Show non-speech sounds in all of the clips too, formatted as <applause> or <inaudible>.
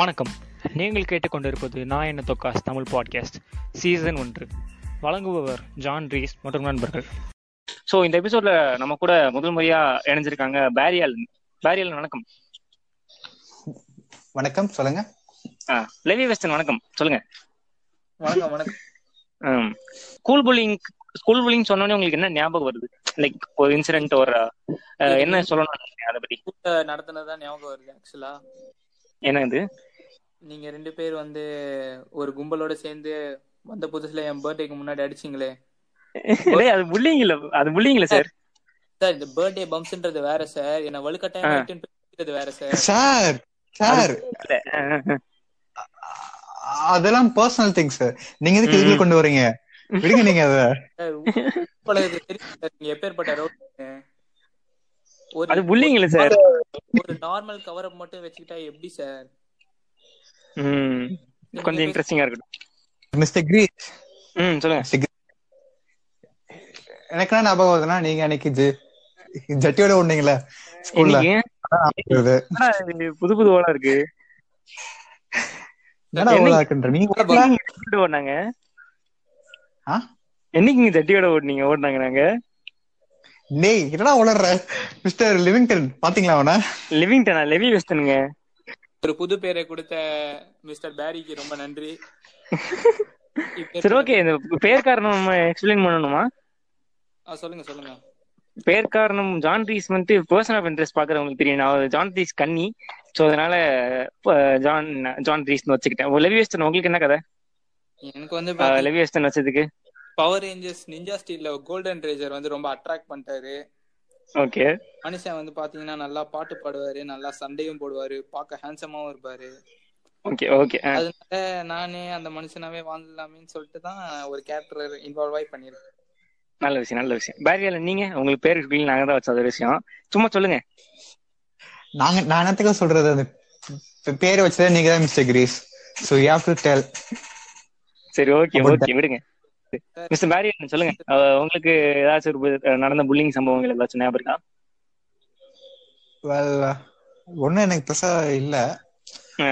வணக்கம். நீங்கள் கேட்டுக்கொண்டிருப்பது நான் என்ன தொக்காஸ் தமிழ் பாட்காஸ்ட் சீசன் ஒன்று. வழங்குபவர் ஜான் ரீஸ் மற்றும் நண்பர்கள். ஸோ இந்த எபிசோட்ல நம்ம கூட முதல் முறையா இணைஞ்சிருக்காங்க பேரியல். பேரியல் வணக்கம். வணக்கம் சொல்லுங்க. லெவி வெஸ்டன் வணக்கம். சொல்லுங்க. வணக்கம் வணக்கம். ஸ்கூல் புல்லிங் ஸ்கூல் புல்லிங் சொன்னோடனே உங்களுக்கு என்ன ஞாபகம் வருது? லைக் ஒரு இன்சிடென்ட் ஒரு என்ன சொல்லணும் அதை பத்தி. கூட்ட நடத்தினதா ஞாபகம் வருது ஆக்சுவலா என்ன இது நீங்க ரெண்டு பேர் வந்து ஒரு கும்பலோட சேர்ந்து வந்த புதுசுல என் பர்த்டேக்கு முன்னாடி அடிச்சீங்களே அது புல்லிங் இல்ல அது புல்லிங் இல்ல சார் சார் இந்த பர்த்டே பம்ப்ஸ்ன்றது வேற சார் என்ன வலுக்கட்டாயம் வேற சார் சார் சார் அதெல்லாம் பர்சனல் திங்ஸ் சார் நீங்க எதுக்கு இதுல கொண்டு வரீங்க விடுங்க நீங்க அத சார், பழகுது தெரியும் சார் நீங்க எப்பேற்பட்ட ரோட் ஒரு அது புல்லிங் இல்ல சார் ஒரு நார்மல் கவர் அப் மட்டும் வச்சுக்கிட்டா எப்படி சார் ம். கொஞ்சம் இன்ட்ரெஸ்டிங்கா இருக்கட்டும். மிஸ்டர் கிரீஸ் ம் சொல்லுங்க. எனக்கு என்ன ஞாபகம் வருதுன்னா நீங்க அன்னைக்கு ஜட்டியோட ஓடுனீங்களே ஸ்கூல்ல. புது புது ஓலா இருக்கு? என்னடா ஓலா இருக்குன்ற? நீங்க ஓடுனாங்க? ஆ? என்னைக்கு நீங்க ஜட்டியோட ஓடுனீங்க ஓடுனாங்க நாங்க? டேய் என்னடா உளர்ற? மிஸ்டர் லிவிங்டன் பாத்தீங்களா அவன? லிவிங்டனா? லெவி வெஸ்டனுங்க ஒரு புது பேரை கொடுத்த மிஸ்டர் பேரிக்கு ரொம்ப நன்றி. <laughs> சரி ஓகே இந்த பேர் காரணம் நம்ம எக்ஸ்பிளைன் பண்ணணுமா? ஆ, சொல்லுங்க சொல்லுங்க. பேர் காரணம் ஜான் ரீஸ் வந்து பர்சன் ஆஃப் இன்ட்ரெஸ்ட் பாக்குறவங்களுக்கு தெரியும். நான் ஜான் ரீஸ் கன்னி. சோ அதனால ஜான் ஜான் ரீஸ்னு வச்சுக்கிட்டேன். லெவி வெஸ்டன் உங்களுக்கு என்ன கதை? எனக்கு வந்து லெவி வெஸ்டன் வச்சதுக்கு. பவர் ரேஞ்சர்ஸ் நிஞ்சா ஸ்டீல்ல கோல்டன் ரேஜர் வந்து ரொம்ப அட்ராக்ட் பண்ணிட்டாரு. ஓகே மனுஷன் வந்து பாத்தீங்கன்னா நல்லா பாட்டு பாடுவாரு நல்லா சண்டையும் போடுவாரு பார்க்க ஹேண்ட்ஸமாவும் இருப்பாரு. ஓகே ஓகே அதனால நானே அந்த மனுஷனாவே வாழ்ந்துடலாமேன்னு சொல்லிட்டு தான் ஒரு கேரக்டர் இன்வால்வ் ஆகி பண்ணிருக்கேன் நல்ல விஷயம் நல்ல விஷயம். பேரியால நீங்க உங்களுக்கு பேர் சொல்லி நாங்க தான் வச்ச ஒரு விஷயம். சும்மா சொல்லுங்க. நாங்க நான் என்னத்துக்கு சொல்றது அந்த பே- பேரை வச்சதே நீங்க தான் mister Kris so you have to tell சரி ஓகே ஓகே விடுங்க. மிஸ்டர் பேரியன் சொல்லுங்க. உங்களுக்கு ஏதாச்சும் ஒரு நடந்த புல்லிங் சம்பவங்கள் ஏதாச்சும் ஞாபகம் இருக்கா? வெல் ஒண்ணும் எனக்கு பெருசா இல்ல.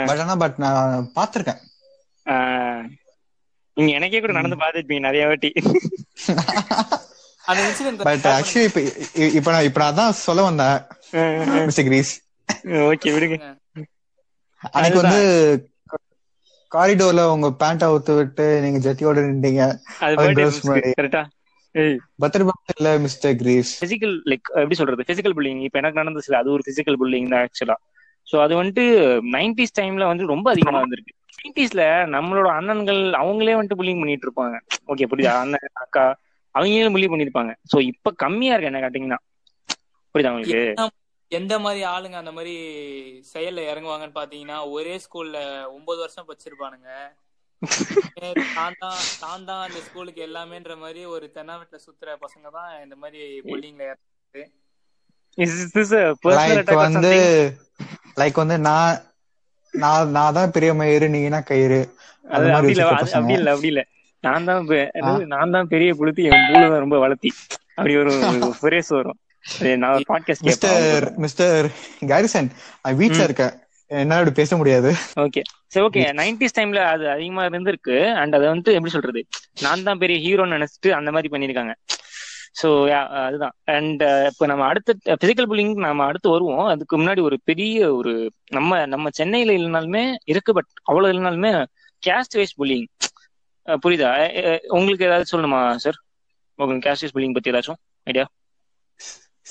பட் ஆனா பட் நான் பாத்திருக்கேன் நீங்க எனக்கே கூட நடந்து பாத்துருப்பீங்க நிறைய வாட்டி. அந்த இன்சிடென்ட் பட் ஆக்சுவலி இப்ப இப்ப நான் இப்ப நான் அதான் சொல்ல வந்தேன் மிஸ்டர் கிரீஸ் ஓகே விடுங்க. அன்னைக்கு வந்து காரிடோர்ல உங்க பேண்ட் அவுத்து விட்டு நீங்க ஜட்டியோட நின்றீங்க. கரெக்டா ஏய். பத்திரமா இல்ல மிஸ்டர் கிரீஸ்? பிசிக்கல் லைக் எப்படி சொல்றது? பிசிக்கல் புல்லிங் இப்ப எனக்கு நடந்துச்சு அது ஒரு பிசிக்கல் புல்லிங் தான் ஆக்சுவலா சோ அது வந்துட்டு நைன்டிஸ் டைம்ல வந்து ரொம்ப அதிகமா வந்திருக்கு. நைன்டிஸ்ல நம்மளோட அண்ணன்கள் அவங்களே வந்துட்டு புல்லிங் பண்ணிட்டு இருப்பாங்க. ஓகே புரியுதா? அண்ணன் அக்கா அவங்களே புள்ளி பண்ணிருப்பாங்க. சோ இப்ப கம்மியா இருக்கு என்ன கேட்டீங்கன்னா புரியுதா உங்களுக்கு? எந்த மாதிரி ஆளுங்க அந்த மாதிரி செயல்ல இறங்குவாங்கன்னு பாத்தீங்கன்னா ஒரே ஸ்கூல்ல ஒன்பது வருஷம் படிச்சிருப்பானுங்க. <laughs> தான் தான் அந்த ஸ்கூலுக்கு எல்லாமேன்ற மாதிரி ஒரு தென்னாவட்டில சுத்துற பசங்க தான் இந்த மாதிரி புல்லிங்ல or வந்து? லைக் வந்து நான் நான் நான் தான் பெரிய மயிறு நீங்க என்ன கயிறு அது அப்படி இல்ல. அப்படி இல்ல அப்படி இல்ல. நான் தான் நான் தான் பெரிய புளுத்தி என் பூல ரொம்ப வளர்த்தி. அப்படி ஒரு <laughs> ஃப்ரேஸ் வரும். மிஸ்டர் மிஸ்டர் கேரிசன் வீட்ல இருக்கேன். என்னால பேச முடியாது. ஓகே. சரி ஓகே. நைன்டிஸ் டைம்ல அது அதிகமா இருந்திருக்கு. அண்ட் அதை வந்து எப்படி சொல்றது? நான் தான் பெரிய ஹீரோன்னு நினைச்சிட்டு அந்த மாதிரி பண்ணிருக்காங்க சோ அதுதான். அண்ட் இப்போ நம்ம அடுத்த பிசிக்கல் புல்லிங் நம்ம அடுத்து வருவோம். அதுக்கு முன்னாடி ஒரு பெரிய ஒரு நம்ம நம்ம சென்னையில இல்லைனாலுமே இருக்கு பட் அவ்வளவு இல்லைனாலுமே கேஸ்ட் வைஸ் புல்லிங் புரியுதா? அஹ், உங்களுக்கு ஏதாவது சொல்லணுமா சார் உங்களுக்கு கேஸ்ட் வைஸ் புல்லிங் பத்தி ஏதாச்சும்? ஐடியா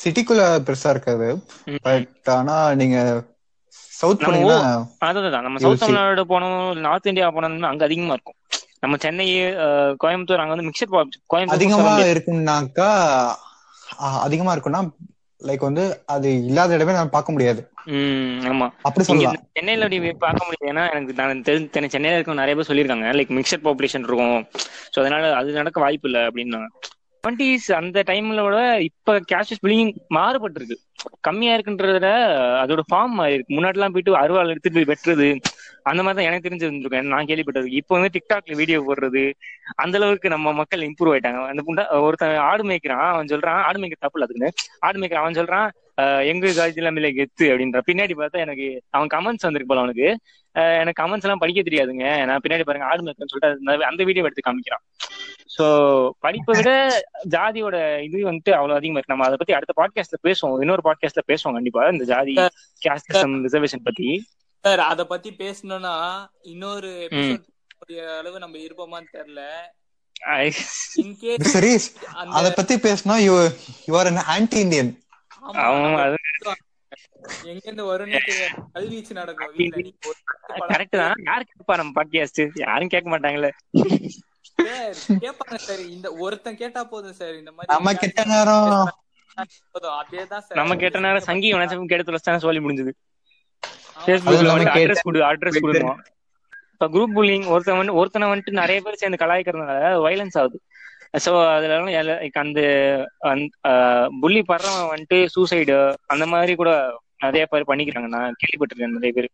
சிட்டிக்குள்ள பெருசா இருக்காது. பட் ஆனா நீங்க சவுத் அதுதான் நம்ம சவுத். தமிழ்நாடு போனோம் நார்த் இந்தியா போனோம்னா அங்க அதிகமா இருக்கும். நம்ம சென்னை கோயம்புத்தூர் அங்க வந்து மிக்சர் கோயம்புத்தூர் அதிகமா. இருக்கும்னாக்கா அதிகமா இருக்கும்னா லைக் வந்து அது இல்லாத இடமே நம்ம பார்க்க முடியாது. ஆமா. அப்படி சொல்லலாம். சென்னையில அப்படி பார்க்க முடியாது ஏன்னா எனக்கு நான் தெரிஞ்ச தெரி- சென்னையில இருக்க நிறைய பேர் சொல்லியிருக்காங்க. லைக் மிக்சர் பாப்புலேஷன் இருக்கும். சோ அதனால அது நடக்க வாய்ப்பு இல்லை அப்படின்னாங்க. டுவெண்ட்டிஸ் அந்த டைம்ல விட இப்ப கேஷஸ் பில்லிங் மாறுபட்டிருக்கு. கம்மியா இருக்குன்றத அதோட ஃபார்ம் ஆயிருக்கு முன்னாடி எல்லாம் போயிட்டு அருவாள் எடுத்துட்டு போய் வெட்டுறது அந்த மாதிரி தான் எனக்கு தெரிஞ்சிருந்திருக்கும். நான் கேள்விப்பட்டது இப்போ வந்து டிக்டாக்ல வீடியோ போடுறது அந்த அளவுக்கு நம்ம மக்கள் இம்ப்ரூவ் ஆயிட்டாங்க. அந்த புண்டா ஒருத்தன் ஆடு மேய்க்கிறான் அவன் சொல்றான் ஆடு மேய்க்க தப்பு இல்ல அதுக்குன்னு ஆடு மேய்க்கிறான் அவன் சொல்றான் எங்க காலேஜ் எல்லாமே கெத்து அப்படின்ற. பின்னாடி பார்த்தா எனக்கு அவன் கமெண்ட்ஸ் வந்திருக்கு போல அவனுக்கு. எனக்கு கமெண்ட்ஸ் எல்லாம் படிக்க தெரியாதுங்க. நான் பின்னாடி பாருங்க ஆடு மேய்க்கன்னு சொல்லிட்டு அந்த- அந்த வீடியோ எடுத்து காமிக்கிறான். சோ படிப்பை விட ஜாதியோட இது வந்துட்டு அவ்வளவு அதிகமா இருக்கு. நம்ம அதை பத்தி அடுத்த பாட்காஸ்ட்ல பேசுவோம். இன்னொரு பாட்காஸ்ட்ல பேசுவோம் கண்டிப்பா. இந்த ஜாதி கேஸ்டிசம் ரிசர்வேஷன் பத்தி. சார் அத பத்தி பேசணும்னா இன்னொரு அளவு நம்ம இருப்போமான்னு தெரியல. சரி அத பத்தி பேசினா you you are an anti Indian ஆமா, எங்க இருந்து வரும்னே கல்வீச்சு நடக்கும். வீட்டுல கரெக்ட் தான். யாரு கேட்பா நம்ம பாட்காஸ்ட் யாரும் கேட்க மாட்டாங்கல்ல சார் கேட்பாங்க சார். இந்த ஒருத்தன் கேட்டா போதும் சார். இந்த மாதிரி நம்ம கிட்ட நேரம். அதேதான் சார். நம்ம கேட்ட நேரம் சங்கி சொல்லி முடிஞ்சது. ஃபேஸ்புக்ல வந்து அட்ரஸ் கொடு அட்ரஸ் கொடுக்கணும் இப்ப குரூப் புல்லிங் ஒருத்தன் வந்து ஒருத்தனை வந்துட்டு நிறைய பேர் சேர்ந்து கலாய்க்கிறதுனால வைலன்ஸ் ஆகுது. சோ அதுல அந்த புள்ளி படுறவன் வந்துட்டு சூசைடு அந்த மாதிரி கூட நிறைய பேர் பண்ணிக்கிறாங்க. நான் கேள்விப்பட்டிருக்கேன் நிறைய பேர்.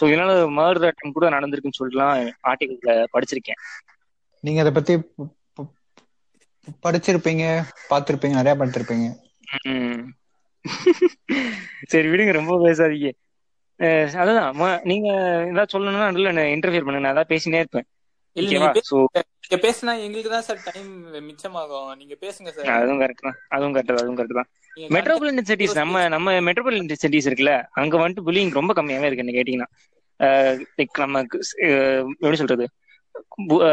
சோ இதனால மர்டர் அட்டம் கூட நடந்திருக்குன்னு சொல்லிட்டுலாம் ஆர்டிகல்ல படிச்சிருக்கேன். நீங்க அத பத்தி படிச்சிருப்பீங்க பாத்திருப்பீங்க நிறைய பார்த்திருப்பீங்க. சரி விடுங்க ரொம்ப பேசாதீங்க. ம- நீங்க ஏதாவது சொல்லணும்னா நடுவில் இன்டர்ஃபியர் பண்ணுங்க. நான் ஏதாவது பேசினே இருப்பேன். இல்ல நீங்க பேசினா எங்களுக்கு தான் சார் டைம் மிச்சமாகும். நீங்க பேசுங்க சார் அதுவும் கரெக்ட் தான். அதுவும் கரெக்ட் அதுவும் கரெக்ட் தான். மெட்ரோபாலிட்டன் சிட்டிஸ் நம்ம நம்ம மெட்ரோபாலிட்டன் சிட்டிஸ் இருக்குல்ல அங்க வந்துட்டு புல்லிங் ரொம்ப கம்மியாவே இருக்கு கேட்டீங்கன்னா. லைக் நமக்கு அஹ், எப்படி சொல்றது?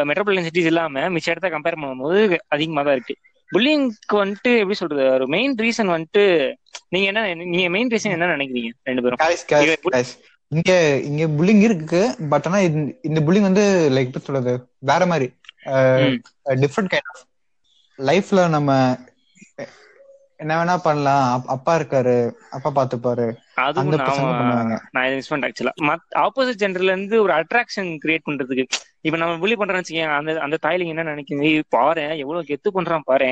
மெட்ரோபாலிட்டன் சிட்டிஸ் இல்லாம மிச்ச இடத்த கம்பேர் பண்ணும்போது அதிகமா தான் இருக்கு. புல்லிங்க்கு வந்துட்டு எப்படி சொல்றது? ஒரு மெயின் ரீசன் வந்துட்டு நீங்க என்ன நீங்க மெயின் ரீசன் என்ன நினைக்கிறீங்க ரெண்டு பேரும்? இங்க இங்க புல்லிங் இருக்கு பட் ஆனா இந்த- புல்லிங் வந்து லைக் எப்படி சொல்றது வேற மாதிரி. டிஃப்ரெண்ட் கைண்ட் ஆஃப் லைஃப்ல நம்ம என்ன வேணா பண்ணலாம். அப்- அப்பா இருக்காரு அப்பா பாத்துப்பாரு. பண்ணுவாங்க. நான் இதை மிஸ் பண்ணேன் ஆக்சுவலா மத் ஆப்போசிட் ஜெண்டர்ல இருந்து ஒரு அட்ராக்ஷன் கிரியேட் பண்றதுக்கு இப்ப நம்ம புள்ளி பண்றோம்னு வச்சுக்கோங்க அந்த அந்த தாயிலிங்க என்ன நினைக்குது? "ஏய், பாரு எவ்வளவு கெத்து பண்றான் பாரு